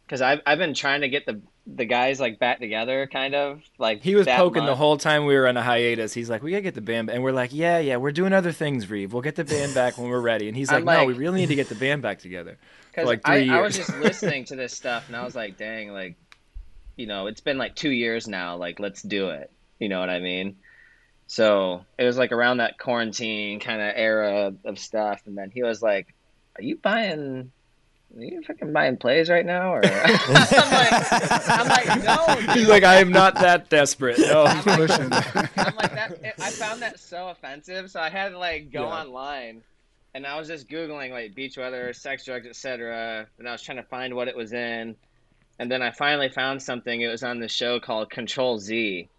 cuz I've I've been trying to get the the guys like back together kind of like He was poking the whole time we were on a hiatus. He's like, "We gotta get the band," and we're like, "Yeah, yeah, we're doing other things, Reeve. We'll get the band back when we're ready." And he's like, I'm "No, we really need to get the band back together." Because like I, I was just listening to this stuff and I was like, dang, like, you know, it's been like two years now. Like, let's do it. You know what I mean? So it was like around that quarantine kind of era of stuff. And then he was like, Are you buying, are you fucking buying plays right now? Or I'm like, I'm like, no. He's like, "I am not that desperate." No. Pushing. I'm like that. I found that so offensive, so I had to like go Yeah. online, and I was just googling like beach weather, sex, drugs, etc. And I was trying to find what it was in, and then I finally found something. It was on the show called Control Z,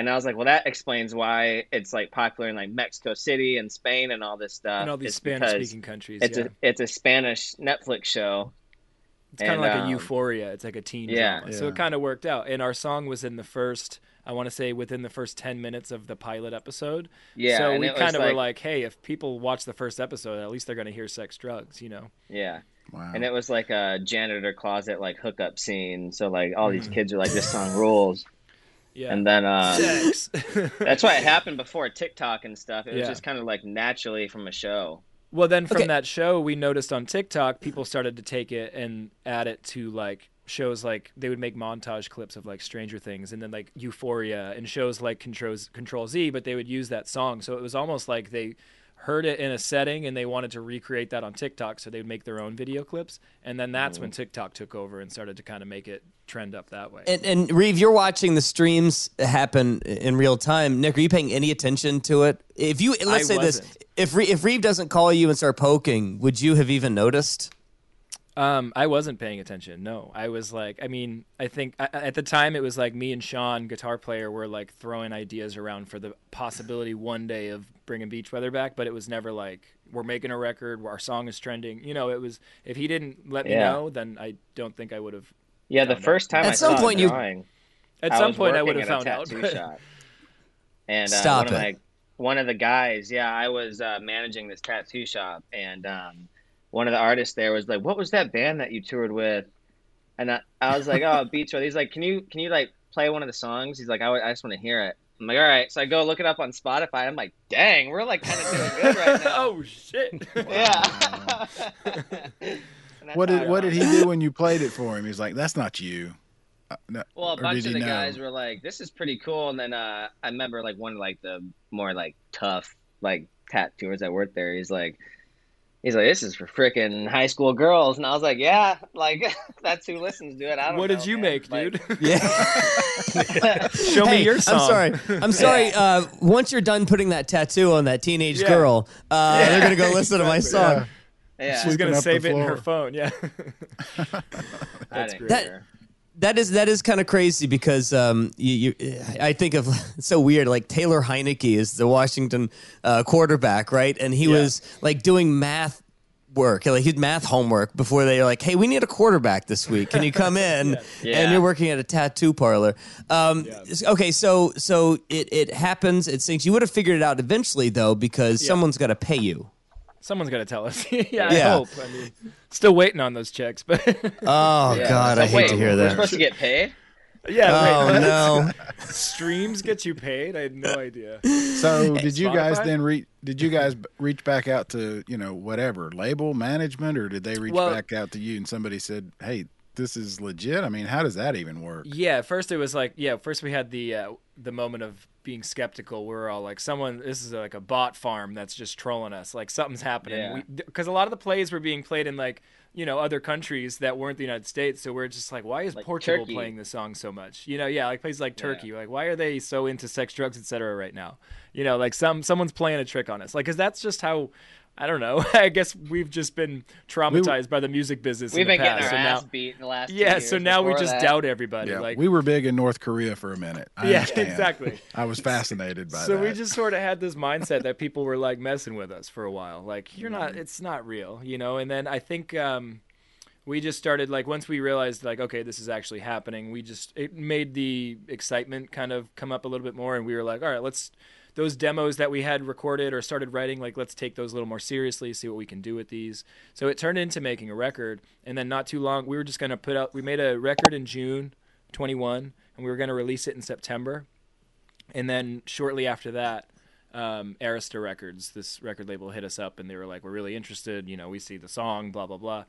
and I was like, well, that explains why it's like popular in like Mexico City and Spain and all this stuff. in all these Spanish-speaking countries, It's yeah. a it's a Spanish Netflix show. It's kind of And, like a um, euphoria. It's like a teen yeah. drama. So it kind of worked out. And our song was in the first, I want to say, within the first 10 minutes of the pilot episode. Yeah, So we kind of were like- like, hey, if people watch the first episode, at least they're going to hear sex, drugs, you know? Yeah. Wow. And it was like a janitor closet like hookup scene. So like all these kids are like, this song rules. Yeah. And then uh, Sex. that's why it happened before TikTok and stuff. It was Yeah. just kind of like naturally from a show. Well, then from Okay. that show, we noticed on TikTok, people started to take it and add it to like shows like they would make montage clips of like Stranger Things and then like Euphoria and shows like Control Control Z, but they would use that song. So it was almost like they heard it in a setting and they wanted to recreate that on TikTok, so they would make their own video clips. And then that's when mm. TikTok took over and started to kind of make it trend up that way. And, and Reeve, you're watching the streams happen in real time. Nick, are you paying any attention to it? If you let's I say this, wasn't. if Re- if Reeve doesn't call you and start poking, would you have even noticed? Um, I wasn't paying attention. No, I was like, I mean, I think I, at the time it was like me and Sean, guitar player, were like throwing ideas around for the possibility one day of bringing Beach Weather back, but it was never like we're making a record, our song is trending. You know, it was if he didn't let me Yeah. know, then I don't think I would have. Yeah, the first time At I some saw point a you- drawing, At I some was point, I would have found out. tattoo but- shop. And uh, Stop one of it. my one of the guys, yeah, I was uh, managing this tattoo shop, and um, one of the artists there was like, "What was that band that you toured with?" And I, I was like, "Oh, Beach Road." He's like, "Can you can you like play one of the songs?" He's like, "I, would- I just want to hear it." I'm like, "All right." So I go look it up on Spotify. I'm like, "Dang, we're like kind of doing good right now." oh shit! yeah. What did what did he do when you played it for him? He's like, "That's not you." Uh, no- Well, a bunch of the know? guys were like, "This is pretty cool," and then uh, I remember like one of like the more like tough like tattooers that worked there. He's like, he's like, "This is for freaking high school girls," and I was like, "Yeah, like that's who listens to it." I don't What did you man. make, Like- dude? Yeah. Show me your song. I'm sorry. I'm sorry. Uh, once you're done putting that tattoo on that teenage Yeah. girl, uh, they're gonna go listen to my song. Yeah, She's gonna save it in her phone. Yeah. That's didn't great. That- care. That is that is kind of crazy because um, you, you I think of it's so weird like Taylor Heinicke is the Washington uh, quarterback right? And he was like doing math work like he did math homework before they were like hey we need a quarterback this week. Can you come in? Yeah. and you're working at a tattoo parlor. Um, okay so so it, it happens it sinks you would have figured it out eventually though because someone's got to pay you Someone's got to tell us. yeah, I hope. I mean, still waiting on those checks, but oh Yeah. god I hate wait, to hear that. We're supposed to get paid. yeah. oh wait, no Streams get you paid? I had no idea. So did you guys then reach? Did you guys reach back out to you know whatever label management, or did they reach Well- back out to you and somebody said, "Hey, this is legit"? I mean, how does that even work? Yeah, at first it was like yeah. First we had the uh, the moment of being skeptical. We were all like, someone, this is like a bot farm that's just trolling us. Like something's happening. Yeah. Because a lot of the plays were being played in like you know other countries that weren't the United States. So we're just like, why is Like Portugal Turkey. playing this song so much? You know, yeah, like places like Turkey. Like why are they so into sex, drugs, etc. right now? You know, like some someone's playing a trick on us. Like, cause that's just how. I don't know. I guess we've just been traumatized by the music business. We've in the been getting our so ass now, beat in the last. two yeah. years So now we just that. doubt everybody. Yeah, like we were big in North Korea for a minute. I Yeah, understand. exactly. I was fascinated by it. so that. we just sort of had this mindset that people were like messing with us for a while like you're not Mm-hmm. it's not real you know and then i think um we just started like once we realized like okay this is actually happening we just it made the excitement kind of come up a little bit more and we were like all right let's those demos that we had recorded or started writing like let's take those a little more seriously see what we can do with these so it turned into making a record and then not too long we were just going to put out we made a record in june 21 and we were going to release it in september and then shortly after that um, Arista Records, this record label, hit us up and they were like, "We're really interested. You know, we see the song, blah blah blah."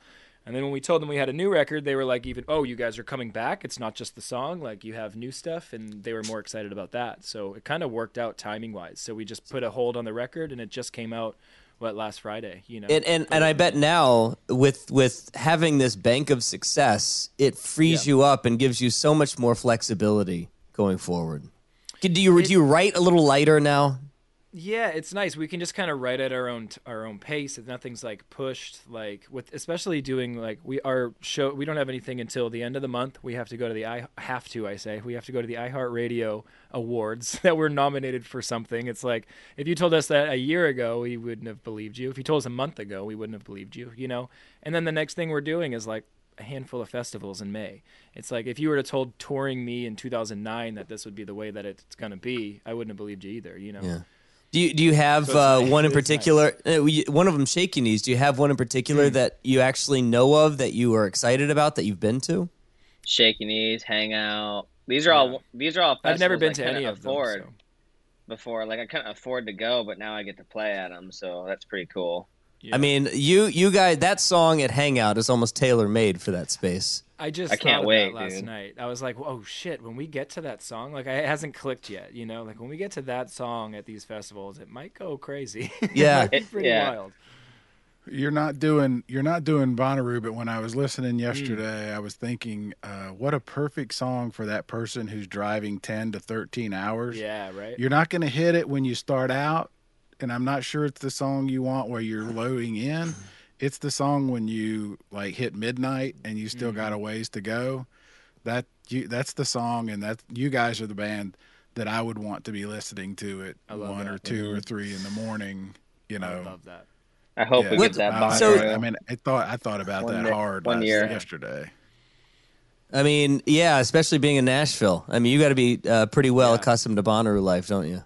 And then when we told them we had a new record, they were like, "Even oh, you guys are coming back? It's not just the song. Like you have new stuff." And they were more excited about that. So it kind of worked out timing wise. So we just put a hold on the record, and it just came out what last Friday. You know, And and, and I bet now with with having this bank of success, it frees Yeah. you up and gives you so much more flexibility going forward. Do you do you write a little lighter now? Yeah, it's nice. We can just kind of write at our own our own pace. If nothing's like pushed, like with especially doing like we our show. We don't have anything until the end of the month. We have to go to the I have to. I say we have to go to the iHeartRadio Awards that we're nominated for something. It's like if you told us that a year ago, we wouldn't have believed you. If you told us a month ago, we wouldn't have believed you. You know. And then the next thing we're doing is like a handful of festivals in May. It's like if you were to told touring me in 2009 that this would be the way that it's going to be, I wouldn't have believed you either. You know. Yeah. Do you do you have So uh, one in particular? Uh, one of them, Shaky Knees. Do you have one in particular Hmm. that you actually know of that you are excited about that you've been to? Shaky knees, hangout. These are all these are all. I've never been I to couldn't any of them. so. before. Like I couldn't afford to go, but now I get to play at them, so that's pretty cool. Yeah. I mean, you you guys, that song at Hangout is almost tailor made for that space. I just I can't wait, that last dude. night. I was like, "Oh shit!" When we get to that song, like, it hasn't clicked yet. You know, like when we get to that song at these festivals, it might go crazy. It Yeah. might be It- pretty yeah. wild. You're not doing you're not doing Bonnaroo, but when I was listening yesterday, I was thinking, uh, what a perfect song for that person who's driving ten to thirteen hours. Yeah, right. You're not going to hit it when you start out, and I'm not sure it's the song you want where you're loading in. It's the song when you like hit midnight and you still got a Mm-hmm. ways to go. That you that's the song, and that you guys are the band that I would want to be listening to at I love one or that. 2 or three in the morning. You know, I love that. I hope we get that. Uh, So- I mean, I thought I thought about One that year- hard one year. yesterday. I mean, yeah, especially being in Nashville. I mean, you got to be uh, pretty well Yeah. accustomed to Bonnaroo life, don't you?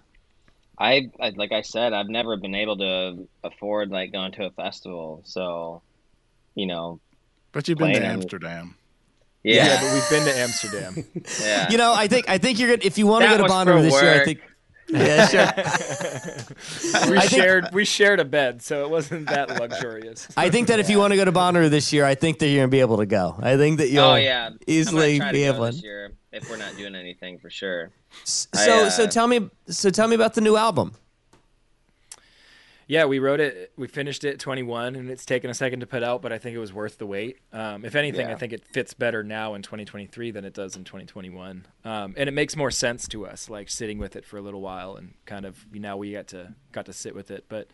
I, I like I said, I've never been able to afford like going to a festival, so you know, But you've been to and- Amsterdam. Yeah, yeah, but we've been to Amsterdam. yeah. You know, I think I think you're gonna if you want to That go to Bonnaroo for this year. I think. Yeah, sure. we I think- shared we shared a bed, so it wasn't that luxurious. I think that if you want to go to Bonnaroo this year, I think that you're gonna be able to go. I think that oh, you'll oh yeah, easily I'm gonna try to be go able. this year if we're not doing anything for sure. So I, uh, so tell me so tell me about the new album. Yeah, we wrote it. We finished it 21, and it's taken a second to put out, but I think it was worth the wait. Um, if anything, I think it fits better now in 2023 than it does in 2021, um, and it makes more sense to us, like sitting with it for a little while and kind of now we got to got to sit with it. But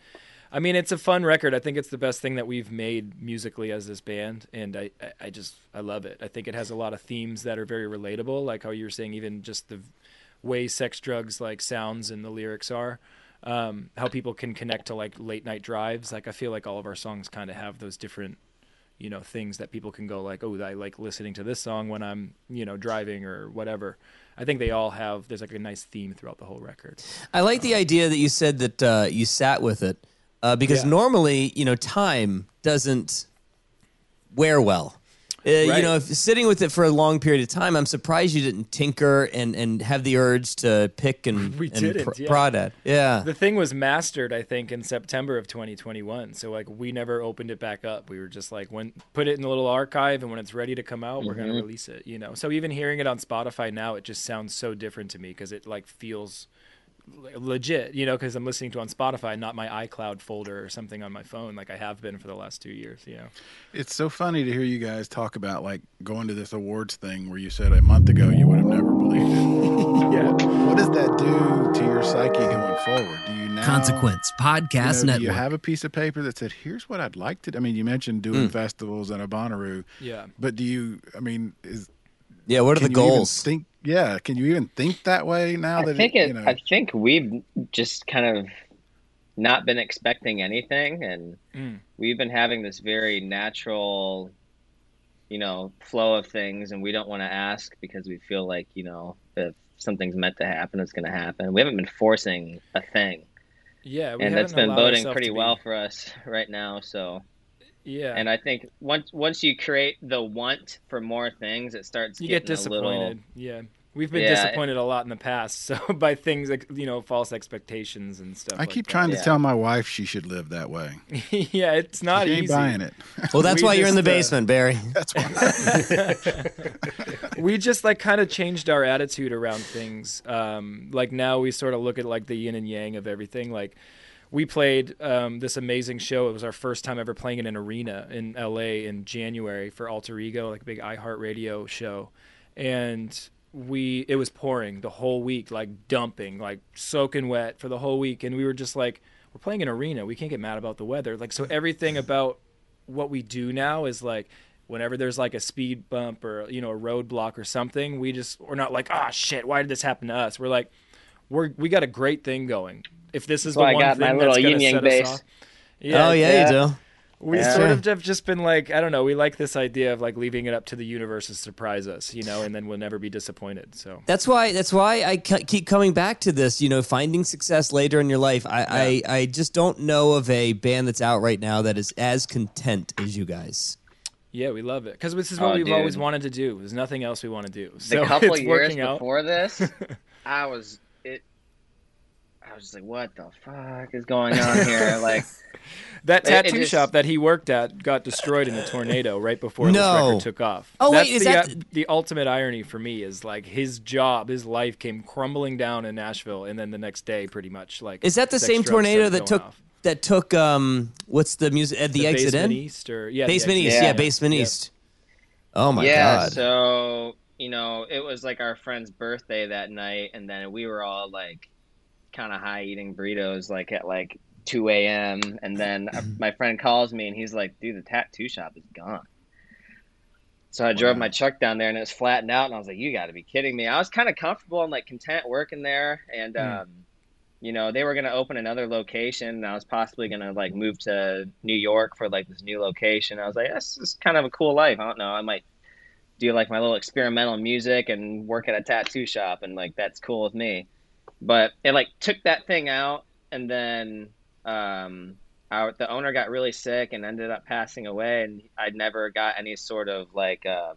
I mean, it's a fun record. I think it's the best thing that we've made musically as this band, and I, I, just I love it. I think it has a lot of themes that are very relatable, like how you were saying, even just the way sex, drugs, like sounds and the lyrics are um, how people can connect to like late night drives. Like I feel like all of our songs kind of have those different, you know, things that people can go like, oh, I like listening to this song when I'm, you know, driving or whatever. I think they all have. There's like a nice theme throughout the whole record. I like the idea that you said that uh, you sat with it uh, because Yeah. normally, you know, time doesn't wear well. Uh, You know, if sitting with it for a long period of time, I'm surprised you didn't tinker and, and have the urge to pick and, We and pr- yeah. prod at. Yeah. The thing was mastered, I think, in September of 2021. So like we never opened it back up. We were just like, when put it in the little archive, and when it's ready to come out, we're gonna release it. You know. So even hearing it on Spotify now, it just sounds so different to me because it like feels legit. You know, because I'm listening to on Spotify, not my iCloud folder or something on my phone, like I have been for the last two years. You know. It's so funny to hear you guys talk about like going to this awards thing where you said a month ago you would have never believed it. Yeah. What does that do to your psyche going forward? Do you now Consequence you Podcast know, do you have a piece of paper that said, "Here's what I'd like to"? I mean, you mentioned doing mm. festivals and a Bonnaroo, Yeah. but do you? I mean, is Yeah. What are the can you even goals? think, yeah, can you even think that way now I that think it, it. you know? I think we've just kind of not been expecting anything, and Mm. we've been having this very natural you know flow of things, and we don't want to ask because we feel like you know if something's meant to happen, it's going to happen. We haven't been forcing a thing, Yeah, we and that's haven't been allowed boding pretty be- well for us right now. So, Yeah, and I think once once you create the want for more things, it starts you get getting a disappointed. little. Yeah, we've been Yeah. disappointed a lot in the past, so by things like you know false expectations and stuff. I like keep that. trying to Yeah. tell my wife she should live that way. yeah, it's not she ain't easy. buying it. Well, that's We why you're in the just, uh, basement, Barry. That's why. we just like kind of changed our attitude around things. Um, like now we sort of look at like the yin and yang of everything. Like we played um, this amazing show. It was our first time ever playing in an arena in LA in January for Alter Ego, like a big iHeartRadio show, and we it was pouring the whole week, like dumping, like soaking wet for the whole week, and we were just like, we're playing an arena. We can't get mad about the weather. Like so, everything about what we do now is like whenever there's like a speed bump or you know a roadblock or something we just we're not like ah shit why did this happen to us we're like we're we got a great thing going if this is That's why the I one got my thing little that's gonna set bass. us off yeah oh yeah, yeah. you do. we Yeah. sort of have just been like i don't know we like this idea of like leaving it up to the universe to surprise us you know and then we'll never be disappointed so That's why. That's why I keep coming back to this. You know, finding success later in your life. I, I, I just don't know of a band that's out right now that is as content as you guys. yeah we love it because this is what Oh, we've always wanted to do there's nothing else we want to do The so couple it's years working out before this, I was it. I was just like, "What the fuck is going on here?" Like, That It- it tattoo just- shop that he worked at got destroyed in a tornado right before this No. record took off. Oh, wait, is the, that- uh, the ultimate irony for me is like his job, his life came crumbling down in Nashville, and then the next day, pretty much like Is that the same tornado that took off. that took um what's the music at the, the exit basement in east or yeah the basement exit east Yeah. yeah, basement Yep. east. Oh my yeah. god. So you know, it was like our friend's birthday that night, and then we were all like, kind of high eating burritos, like at like 2 a.m. And then my friend calls me, and he's like, "Dude, the tattoo shop is gone." So I drove my truck down there, and it was flattened out, and I was like, "You got to be kidding me!" I was kind of comfortable and like content working there, and Mm. um, you know, they were gonna open another location, and I was possibly gonna like move to New York for like this new location. I was like, "This is kind of a cool life." I don't know. I might do like my little experimental music and work at a tattoo shop, and like that's cool with me. But it like took that thing out, and then um, our, the owner got really sick and ended up passing away, and I never got any sort of like um,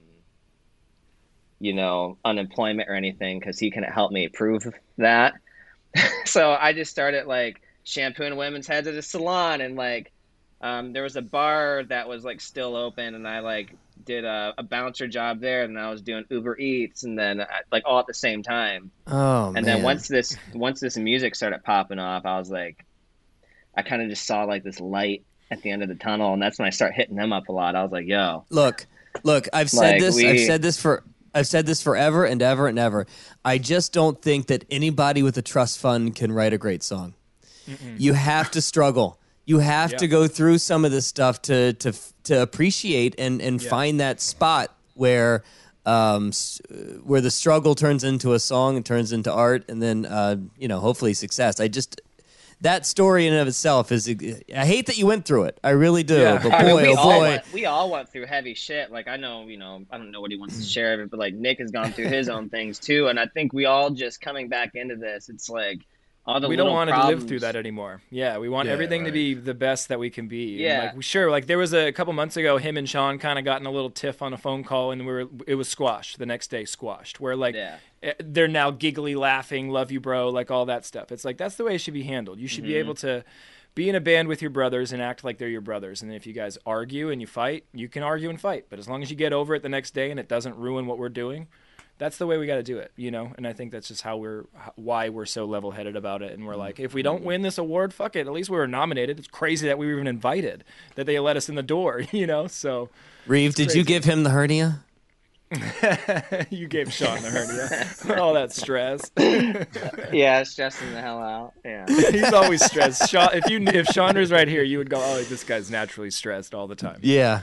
you know unemployment or anything because he couldn't help me prove that. so I just started like shampooing women's heads at a salon, and like um, there was a bar that was like still open, and I like did a, a bouncer job there, and then I was doing Uber Eats, and then uh, like all at the same time. oh and man. then once this once this music started popping off, I was like, I kind of just saw like this light at the end of the tunnel, and that's when I start hitting them up a lot. I was like, yo, Look, look, I've said Like, this. I've said this for. I've said this forever and ever and ever. I just don't think that anybody with a trust fund can write a great song. You have to struggle. You have to go through some of this stuff to to to appreciate and and find that spot where um where the struggle turns into a song and turns into art and then uh you know hopefully success. I just that story in and of itself is I hate that you went through it. I really do. Yeah. But boy, I mean, we oh all boy. went, we all went through heavy shit. Like I know, you know, I don't know what he wants to share of it, but like Nick has gone through his own things too, and I think we all just coming back into this. It's like we don't want problems. to live through that anymore. Yeah, we want Yeah, everything to be the best that we can be. Yeah. like sure like there was a, couple months ago, him and Sean kind of got in a little tiff on a phone call, and we were it was squashed the next day, squashed. Where like Yeah. eh, they're now giggly, laughing, love you, bro, like all that stuff. It's like that's the way it should be handled. You should be able to be in a band with your brothers and act like they're your brothers. And if you guys argue and you fight, you can argue and fight. But as long as you get over it the next day and it doesn't ruin what we're doing, that's the way we got to do it, you know. And I think that's just how we're why we're so level-headed about it. And we're like, if we don't win this award, fuck it. At least we were nominated. It's crazy that we were even invited, that they let us in the door, you know. So Reeve, did you give him the hernia? you gave Sean the hernia, all that stress. Yeah, stressing the hell out. Yeah. He's always stressed. Sean, if you if Sean was right here, you would go, oh, this guy's naturally stressed all the time. Yeah.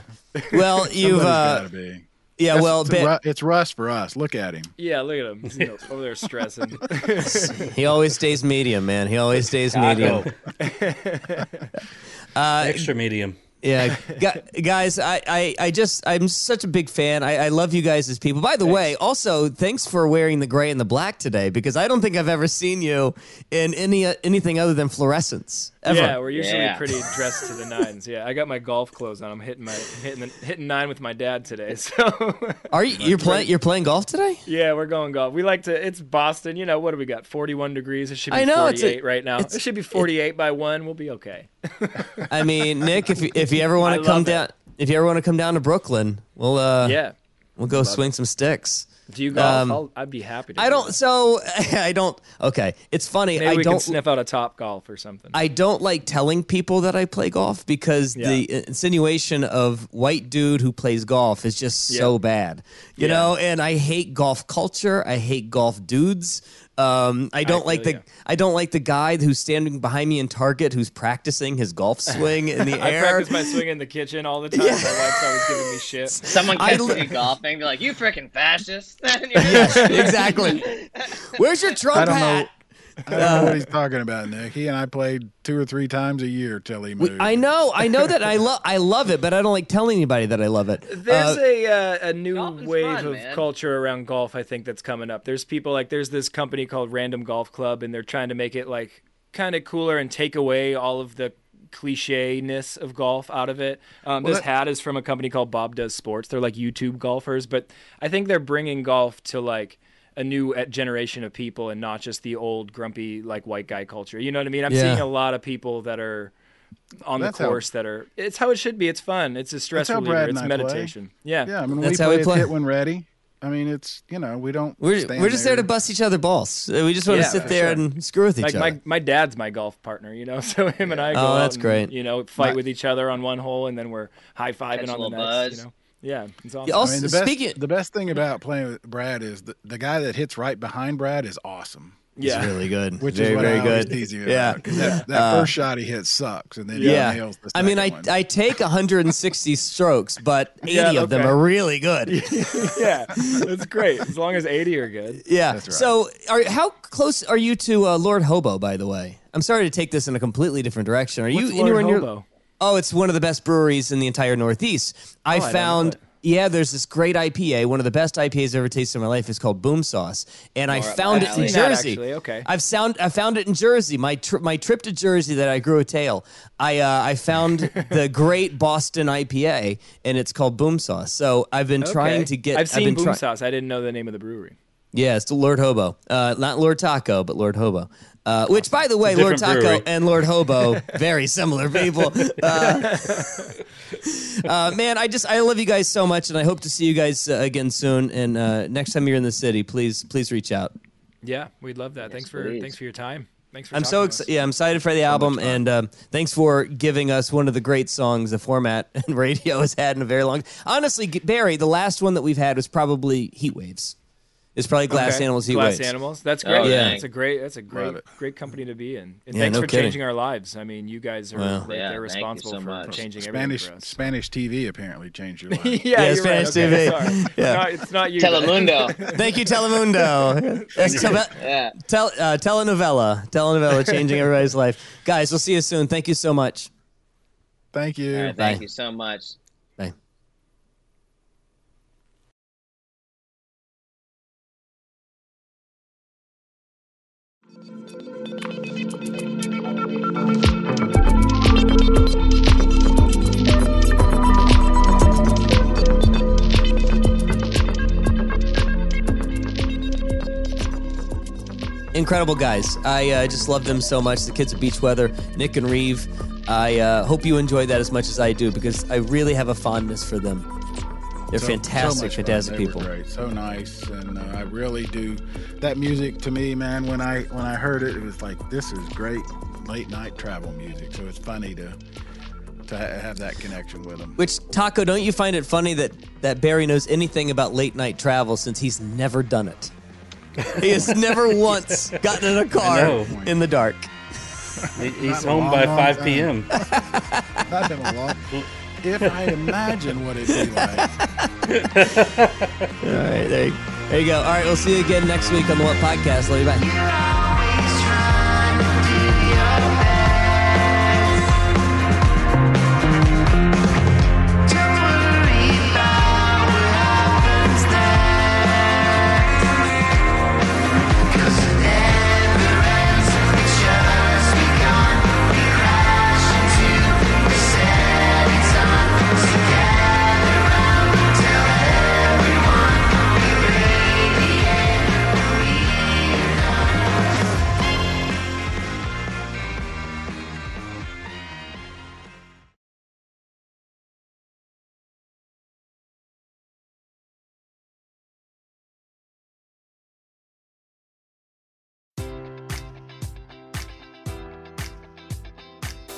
Well, you've Somebody's uh, gotta be. yeah. Well, it's, Ben- Ru- it's Russ for us. Look at him. Yeah, look at him. You know, over there stressing. he always stays medium, man. He always stays medium. Taco. Extra medium. Yeah, guys, I, I, I just I'm such a big fan. I, I love you guys as people. By the way, also thanks for wearing the gray and the black today because I don't think I've ever seen you in any uh, anything other than fluorescence ever. Yeah, we're usually Yeah. pretty dressed to the nines. Yeah, I got my golf clothes on. I'm hitting my hitting the, hitting nine with my dad today. So Are you you're playing you're playing golf today? yeah, we're going golf. We like to. It's Boston. You know what do we got? 41 degrees. It should be I know, it's a- 48 right now. It should be 48 by one. We'll be okay. I mean, Nick, if you, if you ever want to come it. down, if you ever want to come down to Brooklyn, we'll uh yeah. we'll go swing some sticks. Do you golf? Um, I'll, I'd be happy. to I do don't. that. So I don't. Okay, it's funny. Maybe I we don't can sniff out a Topgolf or something. I don't like telling people that I play golf because the insinuation of white dude who plays golf is just so bad, you Yeah. know. And I hate golf culture. I hate golf dudes. Um, I don't like the feel ya. I don't like the guy who's standing behind me in Target who's practicing his golf swing in the air. I practice my swing in the kitchen all the time. My wife's always giving me shit. Someone catches li- me golfing, be like, "You freaking fascist!" And you're exactly. Where's your Trump I don't know. Hat? I don't know what he's talking about, Nick. He and I played two or three times a year till he We- moved. I know, I know that I love, I love it, but I don't like telling anybody that I love it. There's Uh, a uh, a new wave fun, of man. culture around golf. I think that's coming up. There's people like there's this company called Random Golf Club, and they're trying to make it like kind of cooler and take away all of the cliche-ness of golf out of it. Um, Well, this that- hat is from a company called Bob Does Sports. They're like YouTube golfers, but I think they're bringing golf to like a new uh, generation of people and not just the old grumpy like white guy culture. You know what I mean? I'm Yeah. seeing a lot of people that are on That's the how- course that are. It's how it should be. It's fun. It's a stress how reliever. Brad and It's I play. meditation. Yeah. yeah, I mean, That's we how we play, play. hit when ready. I mean, it's you know we don't. We're, stand we're just there to bust each other balls. Uh, We just want Yeah, to sit there sure. and screw with each Like other. my, my dad's my golf partner, you know. So him and I go Oh, out that's and, great. You know, fight My- with each other on one hole, and then we're high fiving on the next. buzz. You know, yeah, it's awesome. Yeah, I also, mean, the best, speaking, the best thing about playing with Brad is the, the guy that hits right behind Brad is awesome. yeah, It's really good. Which very, is what very I good. tease you Yeah. about. 'cause that, that Uh, first shot he hits sucks, and then Yeah. he nails the I mean, I, one. I take 160 strokes, but 80 Yeah, of them are really good. yeah, that's great. As long as eighty are good. Yeah. That's right. So, are, how close are you to uh, Lord Hobo? By the way, I'm sorry to take this in a completely different direction. Are you Lord anywhere near? Oh, it's one of the best breweries in the entire Northeast. I I found. Yeah, there's this great IPA. One of the best IPAs I've ever tasted in my life is called Boom Sauce, and I More up found it in alley. Seen that, Jersey. actually, okay. I've sound I found it in Jersey. My tri- my trip to Jersey that I grew a tail. I uh, I found the great Boston IPA, and it's called Boom Sauce. So I've been trying to get. I've seen been Boom try- Sauce. I didn't know the name of the brewery. Yeah, it's Lord Hobo. Uh, not Lord Taco, but Lord Hobo. Uh, which, by the way, Lord Taco brewery. and Lord Hobo, very similar people. Uh, uh, man, I just I love you guys so much, and I hope to see you guys uh, again soon. And uh, next time you're in the city, please please reach out. Yeah, we'd love that. thanks for please. thanks for your time. Thanks for. I'm so excited. Yeah, I'm excited for the album, and um, thanks for giving us one of the great songs the format and radio has had in a very long. Honestly, Barry, the last one that we've had was probably Heat Waves. It's probably Glass Okay. Animals, Heat Glass Waves. Animals. That's Oh, great. yeah. That's a great. That's a great, great company to be in. And Yeah, thanks no for kidding. changing our lives. I mean, you guys are Wow. right Yeah, there thank you responsible so for, for much. changing Spanish everything for. Spanish TV apparently changed your life. yeah, Yeah, you're Spanish right. Okay, TV. sorry. Yeah. No, it's not you. Telemundo. Thank you, Telemundo. That's tele- yeah. tel- uh, telenovela. Telenovela changing everybody's life. Guys, we'll see you soon. Thank you so much. Thank you. All right, thank Bye. you so much. Incredible guys. I uh, just love them so much. The kids at Beach Weather, Nick and Reeve. I uh, hope you enjoy that as much as I do because I really have a fondness for them. They're So- fantastic, so fantastic They were people. great. So nice, and uh, I really do. That music to me, man. When I when I heard it, it was like this is great late night travel music. So it's funny to to ha- have that connection with them. Which Taco, don't you find it funny that that Barry knows anything about late night travel since he's never done it? He has never once gotten in a car in the dark. He's home long, by long 5 time. p.m. Not been a long. If I imagine what it'd be like. All right, there you, there you go. All right, we'll see you again next week on the What Podcast. Love you. Bye.